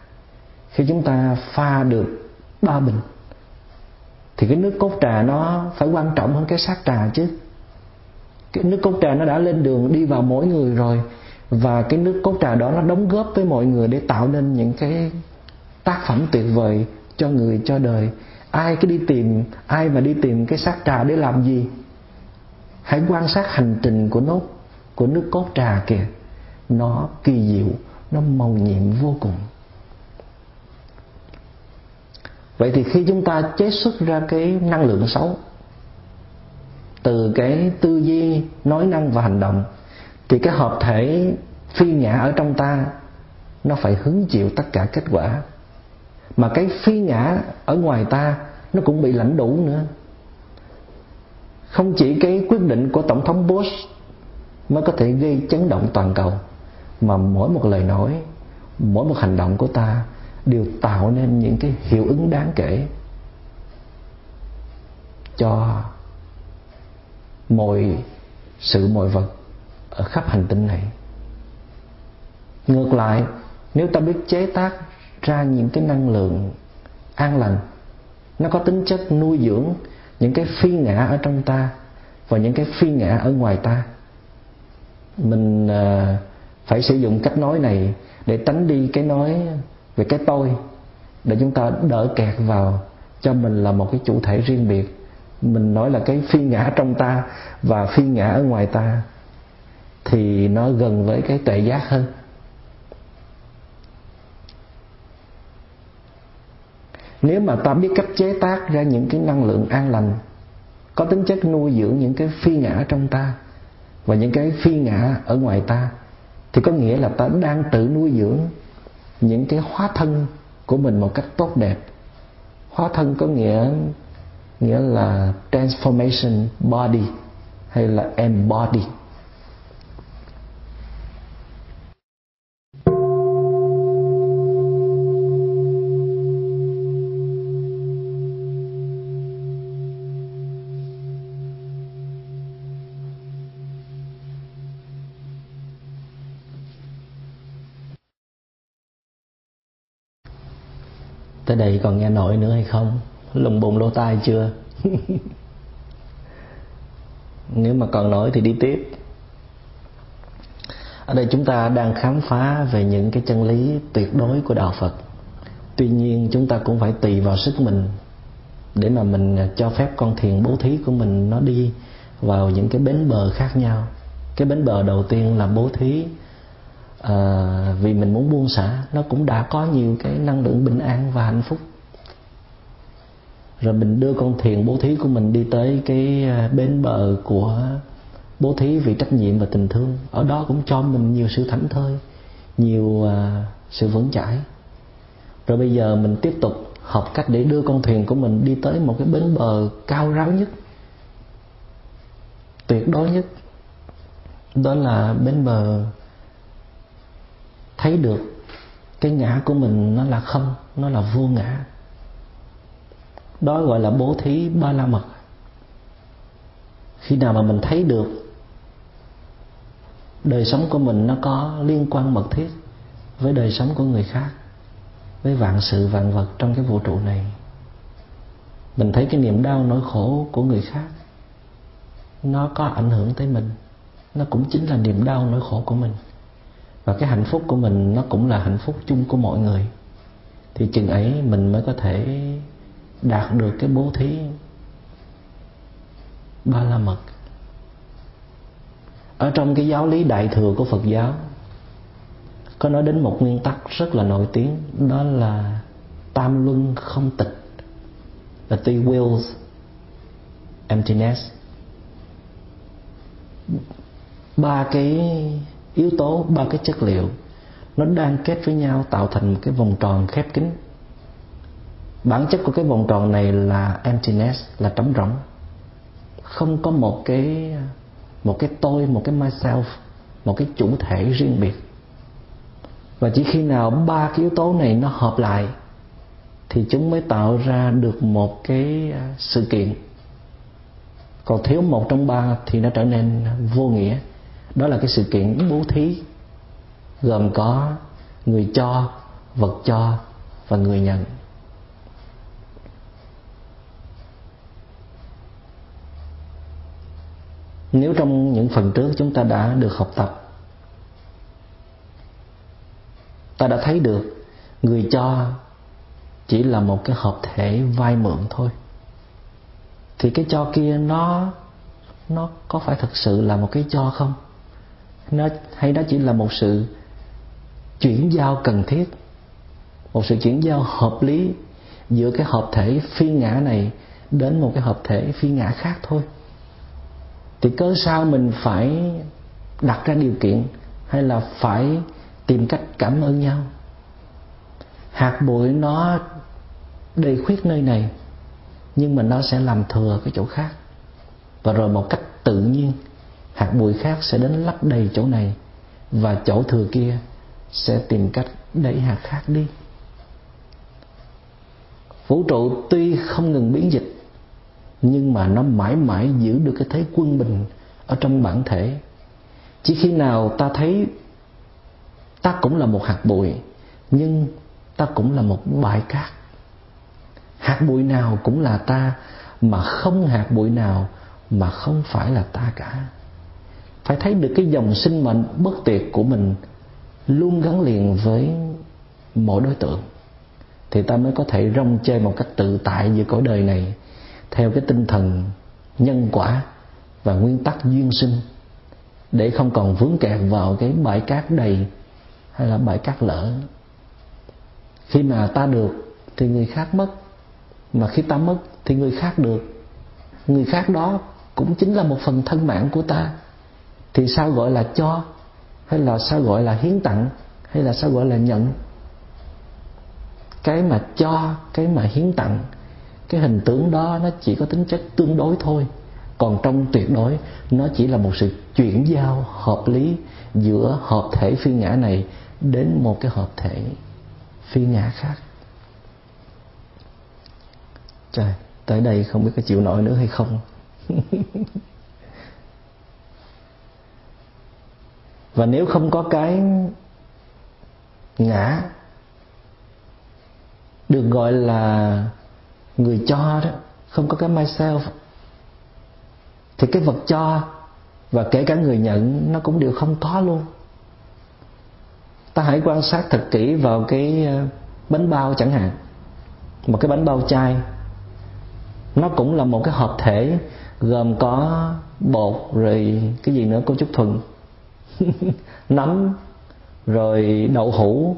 khi chúng ta pha được ba bình, thì cái nước cốt trà nó phải quan trọng hơn cái sát trà chứ. Cái nước cốt trà nó đã lên đường đi vào mỗi người rồi, và cái nước cốt trà đó nó đóng góp với mọi người để tạo nên những cái tác phẩm tuyệt vời cho người, cho đời. Ai cứ đi tìm, ai mà đi tìm cái sát trà để làm gì? Hãy quan sát hành trình của nốt của nước cốt trà kìa. Nó kỳ diệu, nó màu nhiệm vô cùng vậy thì khi chúng ta chế xuất ra cái năng lượng xấu, từ cái tư duy, nói năng và hành động, thì cái hợp thể phi ngã ở trong ta, nó phải hứng chịu tất cả kết quả. Mà cái phi ngã ở ngoài ta, nó cũng bị lãnh đủ nữa. Không chỉ cái quyết định của tổng thống Bush mới có thể gây chấn động toàn cầu, mà mỗi một lời nói, mỗi một hành động của ta đều tạo nên những cái hiệu ứng đáng kể cho mọi sự, mọi vật ở khắp hành tinh này. Ngược lại, nếu ta biết chế tác ra những cái năng lượng an lành, nó có tính chất nuôi dưỡng những cái phi ngã ở trong ta và những cái phi ngã ở ngoài ta, mình ờ, phải sử dụng cách nói này để tránh đi cái nói về cái tôi để chúng ta đỡ kẹt vào cho mình là một cái chủ thể riêng biệt. Mình nói là cái phi ngã trong ta và phi ngã ở ngoài ta thì nó gần với cái tuệ giác hơn. Nếu mà ta biết cách chế tác ra những cái năng lượng an lành, có tính chất nuôi dưỡng những cái phi ngã trong ta và những cái phi ngã ở ngoài ta, thì có nghĩa là ta đang tự nuôi dưỡng những cái hóa thân của mình một cách tốt đẹp. Hóa thân có nghĩa nghĩa là transformation body hay là embody. Tới đây còn nghe nổi nữa hay không? Lùng bùng lỗ tai chưa? Nếu mà còn nổi thì đi tiếp. Ở đây chúng ta đang khám phá về những cái chân lý tuyệt đối của đạo phật. Tuy nhiên chúng ta cũng phải tùy vào sức mình để mà mình cho phép con thiền bố thí của mình nó đi vào những cái bến bờ khác nhau. Cái bến bờ đầu tiên là bố thí à, vì mình muốn buông xả nó cũng đã có nhiều cái năng lượng bình an và hạnh phúc. Rồi mình đưa con thiền bố thí của mình đi tới cái ờ, bến bờ của bố thí vì trách nhiệm và tình thương. Ở đó cũng cho mình nhiều sự thảnh thơi nhiều à, sự vững chãi. Rồi bây giờ mình tiếp tục học cách để đưa con thuyền của mình đi tới một cái bến bờ cao ráo nhất tuyệt đối nhất. Đó là bến bờ thấy được cái ngã của mình nó là không, nó là vô ngã. Đó gọi là bố thí ba la mật. Khi nào mà mình thấy được đời sống của mình nó có liên quan mật thiết với đời sống của người khác, với vạn sự vạn vật trong cái vũ trụ này, mình thấy cái niềm đau nỗi khổ của người khác nó có ảnh hưởng tới mình. Nó cũng chính là niềm đau nỗi khổ của mình và cái hạnh phúc của mình nó cũng là hạnh phúc chung của mọi người. Thì chừng ấy mình mới có thể đạt được cái bố thí ba la mật ở trong cái giáo lý đại thừa của phật giáo, có nói đến một nguyên tắc rất là nổi tiếng, đó là tam luân không tịch, là three wills emptiness. Ba cái yếu tố ba cái chất liệu, nó đang kết với nhau, tạo thành một cái vòng tròn khép kín. Bản chất của cái vòng tròn này là emptiness, là trống rỗng. Không có một cái một cái tôi, một cái myself, một cái chủ thể riêng biệt. Và chỉ khi nào ba cái yếu tố này nó hợp lại, thì chúng mới tạo ra được một cái à, sự kiện. Còn thiếu một trong ba thì nó trở nên vô nghĩa đó là cái sự kiện bố thí gồm có người cho, vật cho và người nhận. Nếu trong những phần trước chúng ta đã được học tập, ta đã thấy được người cho chỉ là một cái hợp thể vay mượn thôi, thì cái cho kia nó nó có phải thật sự là một cái cho không? Nó hay đó chỉ là một sự chuyển giao cần thiết, một sự chuyển giao hợp lý giữa cái hợp thể phi ngã này đến một cái hợp thể phi ngã khác thôi. Thì cớ sao mình phải đặt ra điều kiện hay là phải tìm cách cảm ơn nhau? Hạt bụi nó đầy khuyết nơi này, nhưng mà nó sẽ làm thừa cái chỗ khác. Và rồi một cách tự nhiên hạt bụi khác sẽ đến lấp đầy chỗ này, và chỗ thừa kia sẽ tìm cách đẩy hạt khác đi. Vũ trụ tuy không ngừng biến dịch, nhưng mà nó mãi mãi giữ được cái thế quân bình ở trong bản thể. Chỉ khi nào ta thấy ta cũng là một hạt bụi, nhưng ta cũng là một bãi cát. Hạt bụi nào cũng là ta, mà không hạt bụi nào mà không phải là ta cả phải thấy được cái dòng sinh mệnh bất tuyệt của mình luôn gắn liền với mỗi đối tượng. Thì ta mới có thể rong chơi một cách tự tại giữa cõi đời này, theo cái tinh thần nhân quả và nguyên tắc duyên sinh, để không còn vướng kẹt vào cái bãi cát đầy hay là bãi cát lỡ khi mà ta được thì người khác mất, mà khi ta mất thì người khác được. Người khác đó cũng chính là một phần thân mạng của ta thì sao gọi là cho? Hay là sao gọi là hiến tặng? Hay là sao gọi là nhận? Cái mà cho, cái mà hiến tặng, cái hình tướng đó nó chỉ có tính chất tương đối thôi. Còn trong tuyệt đối, nó chỉ là một sự chuyển giao hợp lý giữa hợp thể phi ngã này đến một cái hợp thể phi ngã khác. Trời, tới đây không biết có chịu nổi nữa hay không? và nếu không có cái ngã được gọi là người cho đó, không có cái myself, thì cái vật cho và kể cả người nhận nó cũng đều không có luôn. Ta hãy quan sát thật kỹ vào cái ờ, bánh bao chẳng hạn. Một cái bánh bao chai nó cũng là một cái hợp thể gồm có bột rồi cái gì nữa cô trúc thuận nấm, rồi đậu hũ,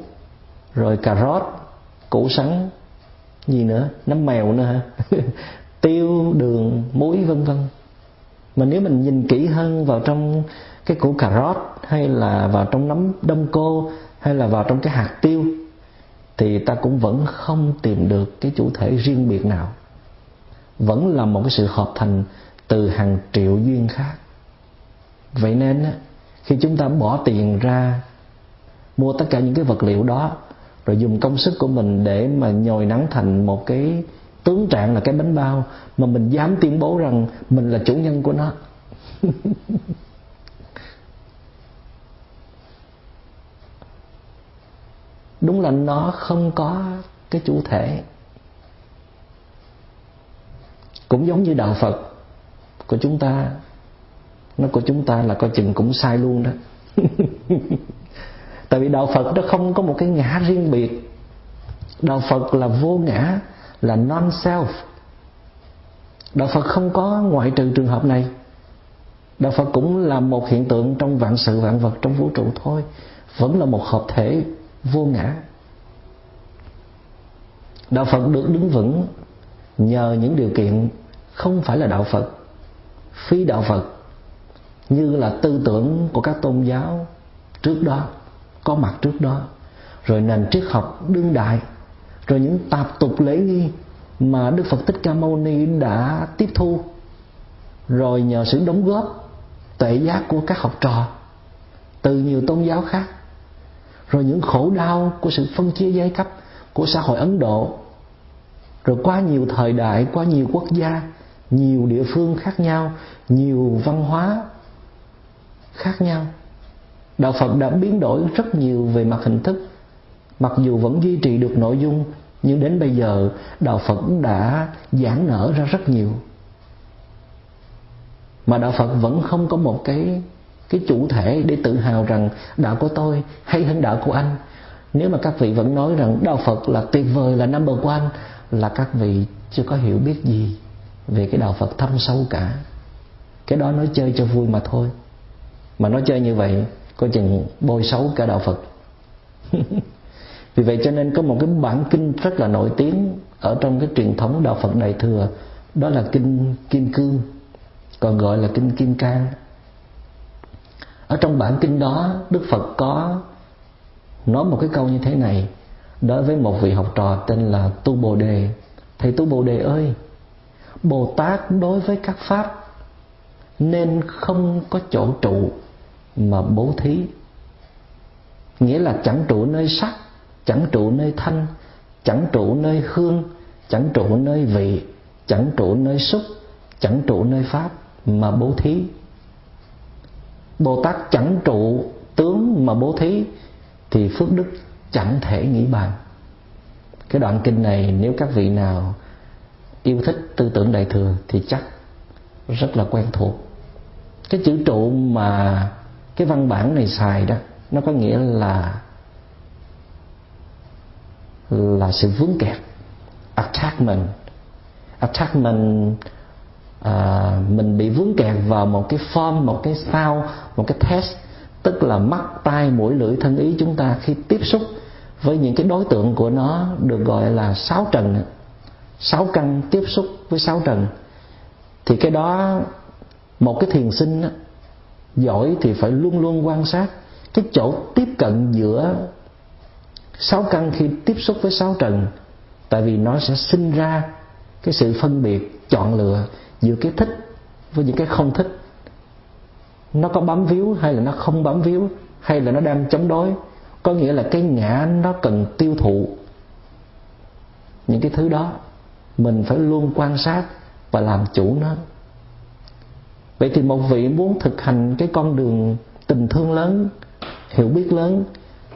rồi cà rốt, củ sắn, gì nữa? Nấm mèo nữa hả? Tiêu, đường, muối, vân vân. Mà nếu mình nhìn kỹ hơn vào trong cái củ cà rốt, hay là vào trong nấm đông cô, hay là vào trong cái hạt tiêu, thì ta cũng vẫn không tìm được cái chủ thể riêng biệt nào. Vẫn là một cái sự hợp thành từ hàng triệu duyên khác. Vậy nên khi chúng ta bỏ tiền ra, mua tất cả những cái vật liệu đó, rồi dùng công sức của mình để mà nhồi nắng thành một cái tướng trạng là cái bánh bao, mà mình dám tuyên bố rằng mình là chủ nhân của nó. Đúng là nó không có cái chủ thể. Cũng giống như đạo phật của chúng ta nó của chúng ta là coi chừng cũng sai luôn đó. Tại vì đạo phật nó không có một cái ngã riêng biệt. Đạo phật là vô ngã, là non self đạo phật không có ngoại trừ trường hợp này. Đạo phật cũng là một hiện tượng trong vạn sự, vạn vật, trong vũ trụ thôi. Vẫn là một hợp thể vô ngã. Đạo phật được đứng vững nhờ những điều kiện không phải là đạo phật. Phi đạo phật như là tư tưởng của các tôn giáo trước đó, có mặt trước đó. Rồi nền triết học đương đại, rồi những tạp tục lễ nghi mà Đức Phật Thích Ca Mâu Ni đã tiếp thu. Rồi nhờ sự đóng góp tệ giác của các học trò từ nhiều tôn giáo khác. Rồi những khổ đau của sự phân chia giai cấp của xã hội ấn độ. Rồi qua nhiều thời đại, qua nhiều quốc gia, nhiều địa phương khác nhau, nhiều văn hóa khác nhau. Đạo phật đã biến đổi rất nhiều về mặt hình thức. Mặc dù vẫn duy trì được nội dung, nhưng đến bây giờ, đạo phật đã giãn nở ra rất nhiều. Mà đạo phật vẫn không có một cái cái chủ thể để tự hào rằng đạo của tôi hay hơn đạo của anh. Nếu mà các vị vẫn nói rằng đạo phật là tuyệt vời, là number one, là các vị chưa có hiểu biết gì về cái đạo phật thâm sâu cả. Cái đó nói chơi cho vui mà thôi mà nói chơi như vậy có chừng bôi xấu cả đạo phật. Vì vậy cho nên có một cái bản kinh rất là nổi tiếng ở trong cái truyền thống đạo phật đại thừa, đó là kinh kim cương, còn gọi là kinh kim cang. Ở trong bản kinh đó, đức phật có nói một cái câu như thế này, đối với một vị học trò tên là tu bồ đề. Thầy tu bồ đề ơi, bồ tát đối với các pháp nên không có chỗ trụ mà bố thí. Nghĩa là chẳng trụ nơi sắc, chẳng trụ nơi thanh, chẳng trụ nơi hương, chẳng trụ nơi vị, chẳng trụ nơi xúc, chẳng trụ nơi pháp mà bố thí. Bồ tát chẳng trụ tướng mà bố thí thì phước đức chẳng thể nghĩ bàn. Cái đoạn kinh này nếu các vị nào yêu thích tư tưởng đại thừa thì chắc rất là quen thuộc. Cái chữ trụ mà cái văn bản này xài đó nó có nghĩa là là sự vướng kẹt attachment. Attachment à, mình bị vướng kẹt vào một cái form một cái sao một cái test tức là mắt tai mũi lưỡi thân ý chúng ta khi tiếp xúc với những cái đối tượng của nó được gọi là sáu trần. Sáu căn tiếp xúc với sáu trần. Thì cái đó một cái thiền sinh giỏi thì phải luôn luôn quan sát. Cái chỗ tiếp cận giữa sáu căn khi tiếp xúc với sáu trần, tại vì nó sẽ sinh ra cái sự phân biệt, chọn lựa giữa cái thích với những cái không thích. Nó có bám víu hay là nó không bám víu, hay là nó đang chống đối? Có nghĩa là cái ngã nó cần tiêu thụ những cái thứ đó. Mình phải luôn quan sát và làm chủ nó vậy thì một vị muốn thực hành cái con đường tình thương lớn, hiểu biết lớn,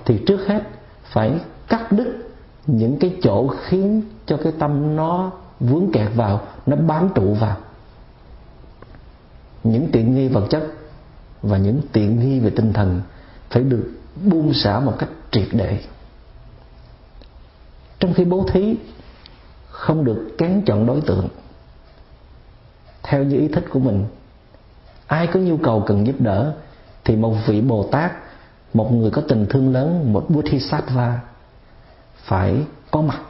thì trước hết phải cắt đứt những cái chỗ khiến cho cái tâm nó vướng kẹt vào, nó bám trụ vào. Những tiện nghi vật chất và những tiện nghi về tinh thần phải được buông xả một cách triệt để. Trong khi bố thí, không được kén chọn đối tượng. Theo như ý thích của mình ai có nhu cầu cần giúp đỡ, thì một vị bồ tát, một người có tình thương lớn, một bodhisattva phải có mặt.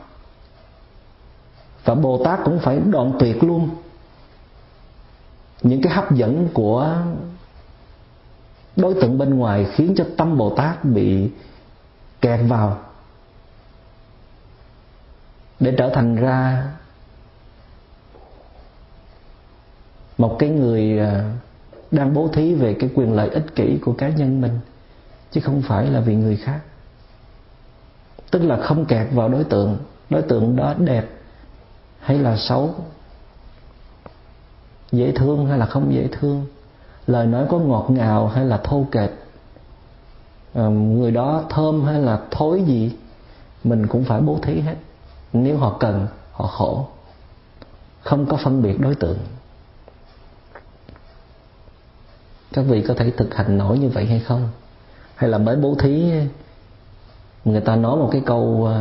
Và bồ tát cũng phải đoạn tuyệt luôn những cái hấp dẫn của đối tượng bên ngoài khiến cho tâm bồ tát bị kẹt vào. Để trở thành ra một cái người à, đang bố thí về cái quyền lợi ích kỷ của cá nhân mình chứ không phải là vì người khác. Tức là không kẹt vào đối tượng đối tượng đó đẹp hay là xấu dễ thương hay là không dễ thương lời nói có ngọt ngào hay là thô kệch à, người đó thơm hay là thối gì mình cũng phải bố thí hết. Nếu họ cần họ khổ. Không có phân biệt đối tượng. Các vị có thể thực hành nổi như vậy hay không? Hay là mới bố thí người ta nói một cái câu uh,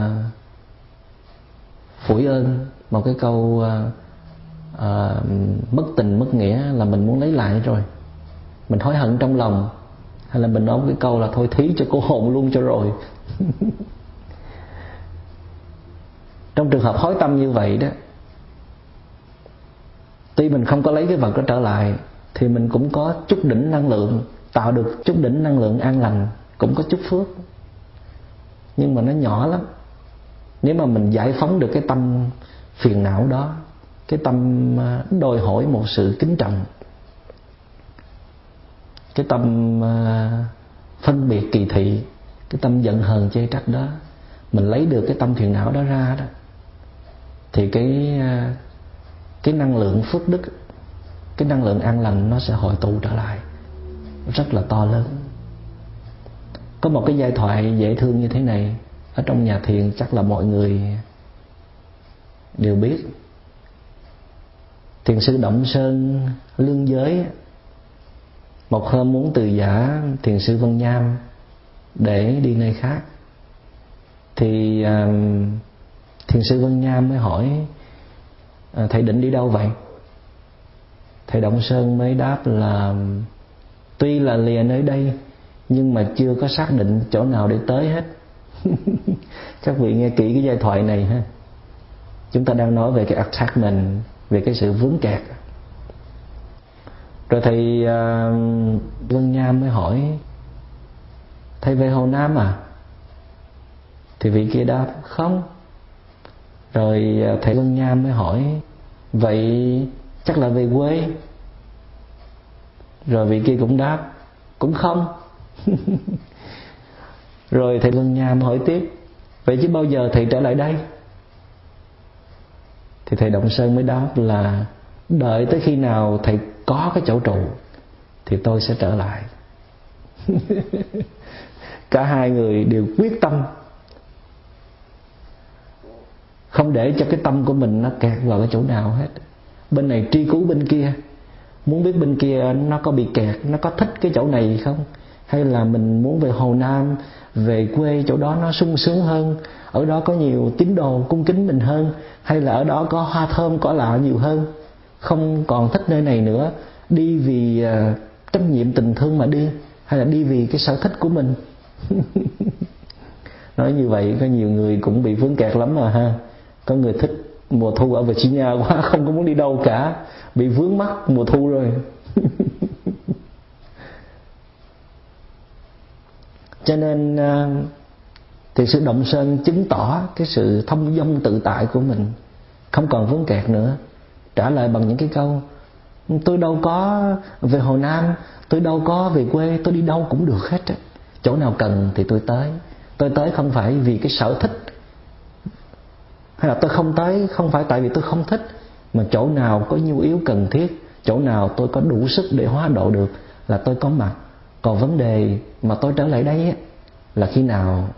phủi ơn một cái câu uh, uh, mất tình mất nghĩa là mình muốn lấy lại rồi. Mình hối hận trong lòng hay là mình nói một cái câu là thôi thí cho cô hồn luôn cho rồi. Trong trường hợp hối tâm như vậy đó tuy mình không có lấy cái vật đó trở lại thì mình cũng có chút đỉnh năng lượng, tạo được chút đỉnh năng lượng an lành, cũng có chút phước. Nhưng mà nó nhỏ lắm. Nếu mà mình giải phóng được cái tâm phiền não đó, cái tâm à, đòi hỏi một sự kính trọng, cái tâm à, phân biệt kỳ thị, cái tâm giận hờn chê trách đó, mình lấy được cái tâm phiền não đó ra đó, thì cái à, cái năng lượng phước đức cái năng lượng an lành nó sẽ hội tụ trở lại. Rất là to lớn. Có một cái giai thoại dễ thương như thế này ở trong nhà thiền chắc là mọi người đều biết. Thiền sư động sơn lương giới một hôm muốn từ giả thiền sư vân nham để đi nơi khác. Thì uh, thiền sư vân nham mới hỏi à, thầy định đi đâu vậy? Thầy động sơn mới đáp là tuy là lìa nơi đây nhưng mà chưa có xác định chỗ nào để tới hết. Các vị nghe kỹ cái giai thoại này ha. Chúng ta đang nói về cái attachment về cái sự vướng kẹt. Rồi thầy à, uh, Vân Nham mới hỏi thầy về Hồ Nam à? Thì vị kia đáp không. Rồi à, thầy Vân Nham mới hỏi vậy chắc là về quê. Rồi vị kia cũng đáp, cũng không. Rồi thầy Vân Nham hỏi tiếp, vậy chứ bao giờ thầy trở lại đây? Thì thầy Động Sơn mới đáp là, đợi tới khi nào thầy có cái chỗ trụ thì tôi sẽ trở lại. Cả hai người đều quyết tâm. Không để cho cái tâm của mình nó kẹt vào cái chỗ nào hết bên này tri cứu bên kia. Muốn biết bên kia nó có bị kẹt nó có thích cái chỗ này không? Hay là mình muốn về hồ nam về quê chỗ đó nó sung sướng hơn? Ở đó có nhiều tín đồ cung kính mình hơn? Hay là ở đó có hoa thơm cỏ lạ nhiều hơn? Không còn thích nơi này nữa. Đi vì uh, trách nhiệm tình thương mà đi hay là đi vì cái sở thích của mình? Nói như vậy có nhiều người cũng bị vướng kẹt lắm mà ha. Có người thích mùa thu ở Virginia quá, không có muốn đi đâu cả. Bị vướng mắt mùa thu rồi. Cho nên à, thì sự động sơn chứng tỏ cái sự thông dong tự tại của mình. Không còn vướng kẹt nữa. Trả lời bằng những cái câu, tôi đâu có về hồ nam, tôi đâu có về quê, tôi đi đâu cũng được hết chỗ nào cần thì tôi tới. Tôi tới không phải vì cái sở thích hay là tôi không tới, không phải tại vì tôi không thích, mà chỗ nào có nhu yếu cần thiết, chỗ nào tôi có đủ sức để hóa độ được là tôi có mặt. Còn vấn đề mà tôi trở lại đây là khi nào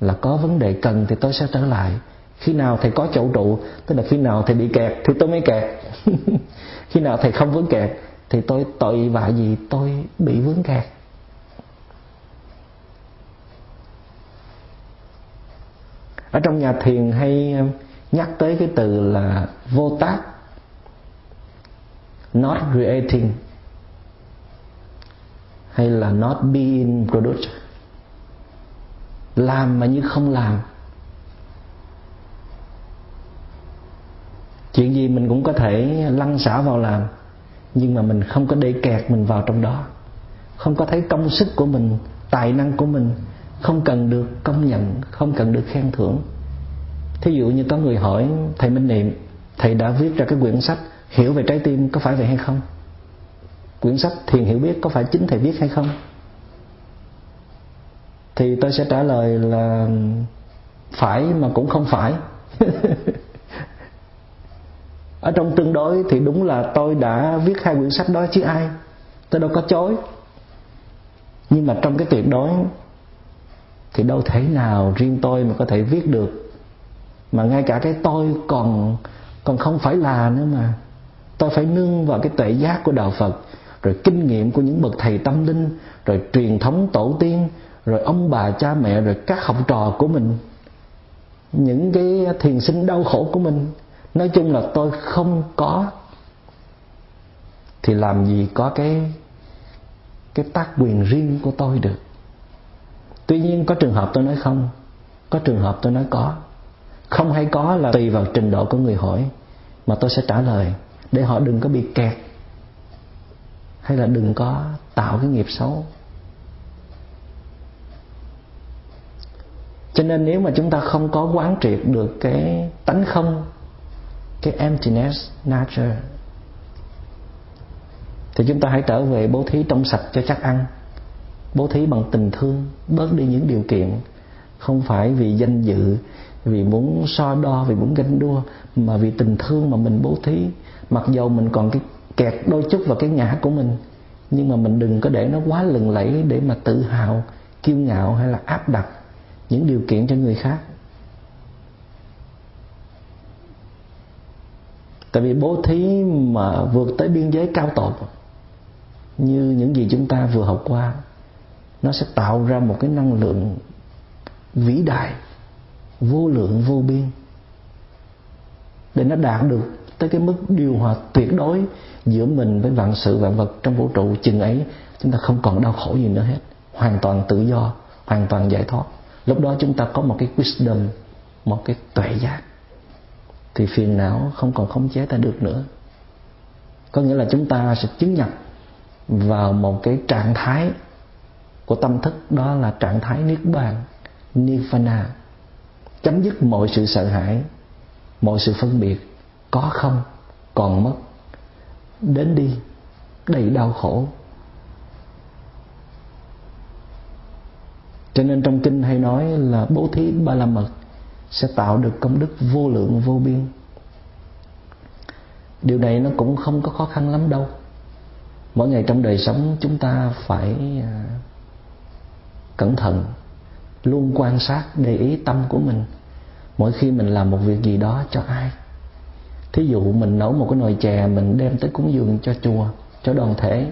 là có vấn đề cần thì tôi sẽ trở lại. Khi nào thầy có chỗ trụ, tức là khi nào thầy bị kẹt thì tôi mới kẹt. Khi nào thầy không vướng kẹt thì tôi tội vạ gì tôi bị vướng kẹt. Ở trong nhà thiền hay um, nhắc tới cái từ là vô tác. Not creating. Hay là not being produced. Làm mà như không làm. Chuyện gì mình cũng có thể lăn xả vào làm, nhưng mà mình không có để kẹt mình vào trong đó. Không có thấy công sức của mình, tài năng của mình không cần được công nhận, không cần được khen thưởng. Thí dụ như có người hỏi, thầy minh niệm, thầy đã viết ra cái quyển sách hiểu về trái tim có phải vậy hay không? Quyển sách thiền hiểu biết có phải chính thầy viết hay không? Thì tôi sẽ trả lời là phải mà cũng không phải. Ở trong tương đối thì đúng là tôi đã viết hai quyển sách đó chứ ai, tôi đâu có chối. Nhưng mà trong cái tuyệt đối thì đâu thể nào riêng tôi mà có thể viết được. Mà ngay cả cái tôi còn còn không phải là nữa mà. Tôi phải nương vào cái tuệ giác của đạo phật, rồi kinh nghiệm của những bậc thầy tâm linh, rồi truyền thống tổ tiên, rồi ông bà cha mẹ, rồi các học trò của mình. Những cái thiền sinh đau khổ của mình, nói chung là tôi không có. Thì làm gì có cái cái tác quyền riêng của tôi được? Tuy nhiên có trường hợp tôi nói không. Có trường hợp tôi nói có. Không hay có là tùy vào trình độ của người hỏi mà tôi sẽ trả lời. Để họ đừng có bị kẹt. Hay là đừng có tạo cái nghiệp xấu. Cho nên nếu mà chúng ta không có quán triệt được cái tánh không, cái emptiness, nature, thì chúng ta hãy trở về bố thí trong sạch cho chắc ăn bố thí bằng tình thương, bớt đi những điều kiện. Không phải vì danh dự, vì muốn so đo, vì muốn ganh đua, mà vì tình thương mà mình bố thí. Mặc dầu mình còn cái kẹt đôi chút vào cái ngã của mình, nhưng mà mình đừng có để nó quá lừng lẫy để mà tự hào, kiêu ngạo hay là áp đặt những điều kiện cho người khác. Tại vì bố thí mà vượt tới biên giới cao tột, như những gì chúng ta vừa học qua nó sẽ tạo ra một cái năng lượng vĩ đại, vô lượng, vô biên. Để nó đạt được tới cái mức điều hòa tuyệt đối giữa mình với vạn sự, vạn vật trong vũ trụ, chừng ấy, chúng ta không còn đau khổ gì nữa hết. Hoàn toàn tự do, hoàn toàn giải thoát. Lúc đó chúng ta có một cái wisdom, một cái tuệ giác. Thì phiền não không còn khống chế ta được nữa. Có nghĩa là chúng ta sẽ chứng nhập vào một cái trạng thái của tâm thức, đó là trạng thái niết bàn, nirvana. Chấm dứt mọi sự sợ hãi, mọi sự phân biệt, có không, còn mất. Đến đi, đầy đau khổ. Cho nên trong kinh hay nói là bố thí ba la mật sẽ tạo được công đức vô lượng, vô biên. Điều này nó cũng không có khó khăn lắm đâu. Mỗi ngày trong đời sống chúng ta phải à, cẩn thận, luôn quan sát để ý tâm của mình. Mỗi khi mình làm một việc gì đó cho ai. Thí dụ mình nấu một cái nồi chè mình đem tới cúng dường cho chùa, cho đoàn thể,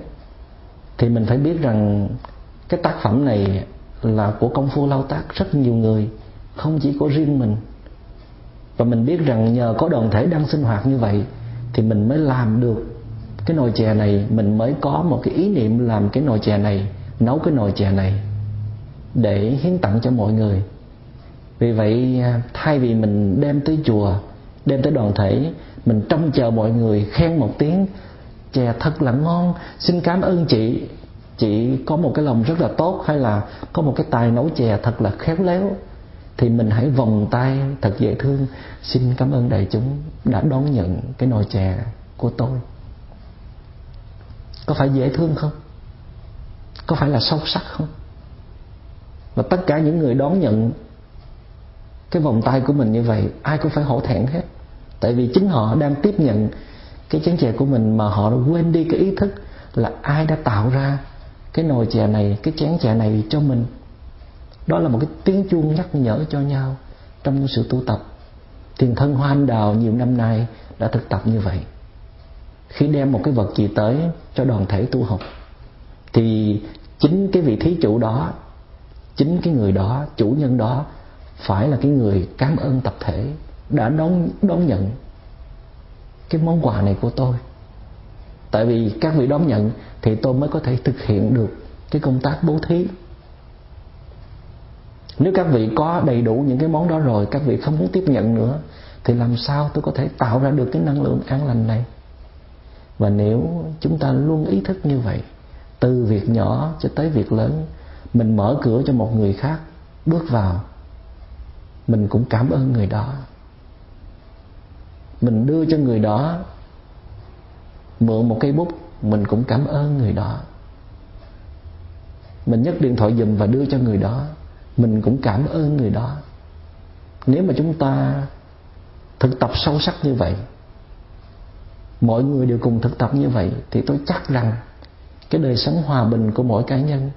thì mình phải biết rằng cái tác phẩm này là của công phu lao tác rất nhiều người, không chỉ của riêng mình. Và mình biết rằng nhờ có đoàn thể đang sinh hoạt như vậy, thì mình mới làm được cái nồi chè này. Mình mới có một cái ý niệm làm cái nồi chè này, nấu cái nồi chè này để hiến tặng cho mọi người. Vì vậy à, thay vì mình đem tới chùa, đem tới đoàn thể, mình trông chờ mọi người khen một tiếng, chè thật là ngon, xin cảm ơn chị. Chị có một cái lòng rất là tốt hay là có một cái tài nấu chè thật là khéo léo, thì mình hãy vòng tay thật dễ thương, xin cảm ơn đại chúng đã đón nhận cái nồi chè của tôi. Có phải dễ thương không? Có phải là sâu sắc không? Và tất cả những người đón nhận cái vòng tay của mình như vậy, ai cũng phải hổ thẹn hết. Tại vì chính họ đang tiếp nhận cái chén chè của mình mà họ quên đi cái ý thức là ai đã tạo ra cái nồi chè này, cái chén chè này cho mình. Đó là một cái tiếng chuông nhắc nhở cho nhau trong sự tu tập. Thiền thân hoa anh đào nhiều năm nay đã thực tập như vậy. Khi đem một cái vật gì tới cho đoàn thể tu học, thì chính cái vị thí chủ đó chính cái người đó, chủ nhân đó phải là cái người cảm ơn tập thể đã đón đón nhận cái món quà này của tôi. Tại vì các vị đón nhận thì tôi mới có thể thực hiện được cái công tác bố thí. Nếu các vị có đầy đủ những cái món đó rồi, các vị không muốn tiếp nhận nữa, thì làm sao tôi có thể tạo ra được cái năng lượng an lành này? Và nếu chúng ta luôn ý thức như vậy, từ việc nhỏ cho tới việc lớn mình mở cửa cho một người khác, bước vào. Mình cũng cảm ơn người đó. Mình đưa cho người đó mượn một cây bút, mình cũng cảm ơn người đó. Mình nhấc điện thoại dùm và đưa cho người đó. Mình cũng cảm ơn người đó. Nếu mà chúng ta thực tập sâu sắc như vậy, mọi người đều cùng thực tập như vậy, thì tôi chắc rằng cái đời sống hòa bình của mỗi cá nhân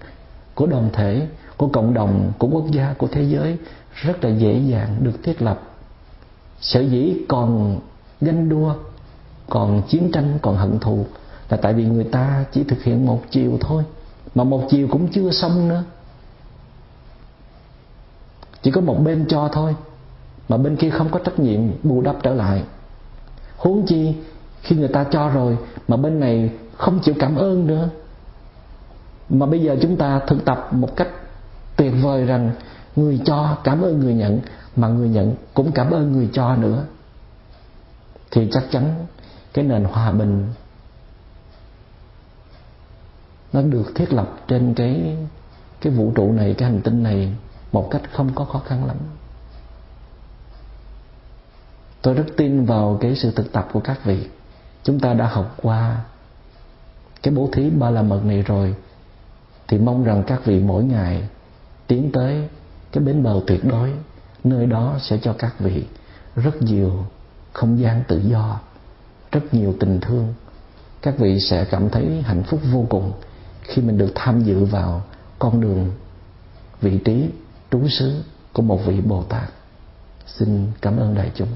của đoàn thể, của cộng đồng, của quốc gia, của thế giới rất là dễ dàng được thiết lập. Sở dĩ còn ganh đua, còn chiến tranh, còn hận thù là tại vì người ta chỉ thực hiện một chiều thôi, mà một chiều cũng chưa xong nữa. Chỉ có một bên cho thôi, mà bên kia không có trách nhiệm bù đắp trở lại. Huống chi khi người ta cho rồi, mà bên này không chịu cảm ơn nữa mà bây giờ chúng ta thực tập một cách tuyệt vời rằng người cho cảm ơn người nhận, mà người nhận cũng cảm ơn người cho nữa. Thì chắc chắn cái nền hòa bình nó được thiết lập trên cái cái vũ trụ này, cái hành tinh này một cách không có khó khăn lắm. Tôi rất tin vào cái sự thực tập của các vị. Chúng ta đã học qua cái bố thí ba la mật này rồi thì mong rằng các vị mỗi ngày tiến tới cái bến bờ tuyệt đối, nơi đó sẽ cho các vị rất nhiều không gian tự do, rất nhiều tình thương. Các vị sẽ cảm thấy hạnh phúc vô cùng khi mình được tham dự vào con đường vị trí trú xứ của một vị bồ tát. Xin cảm ơn đại chúng.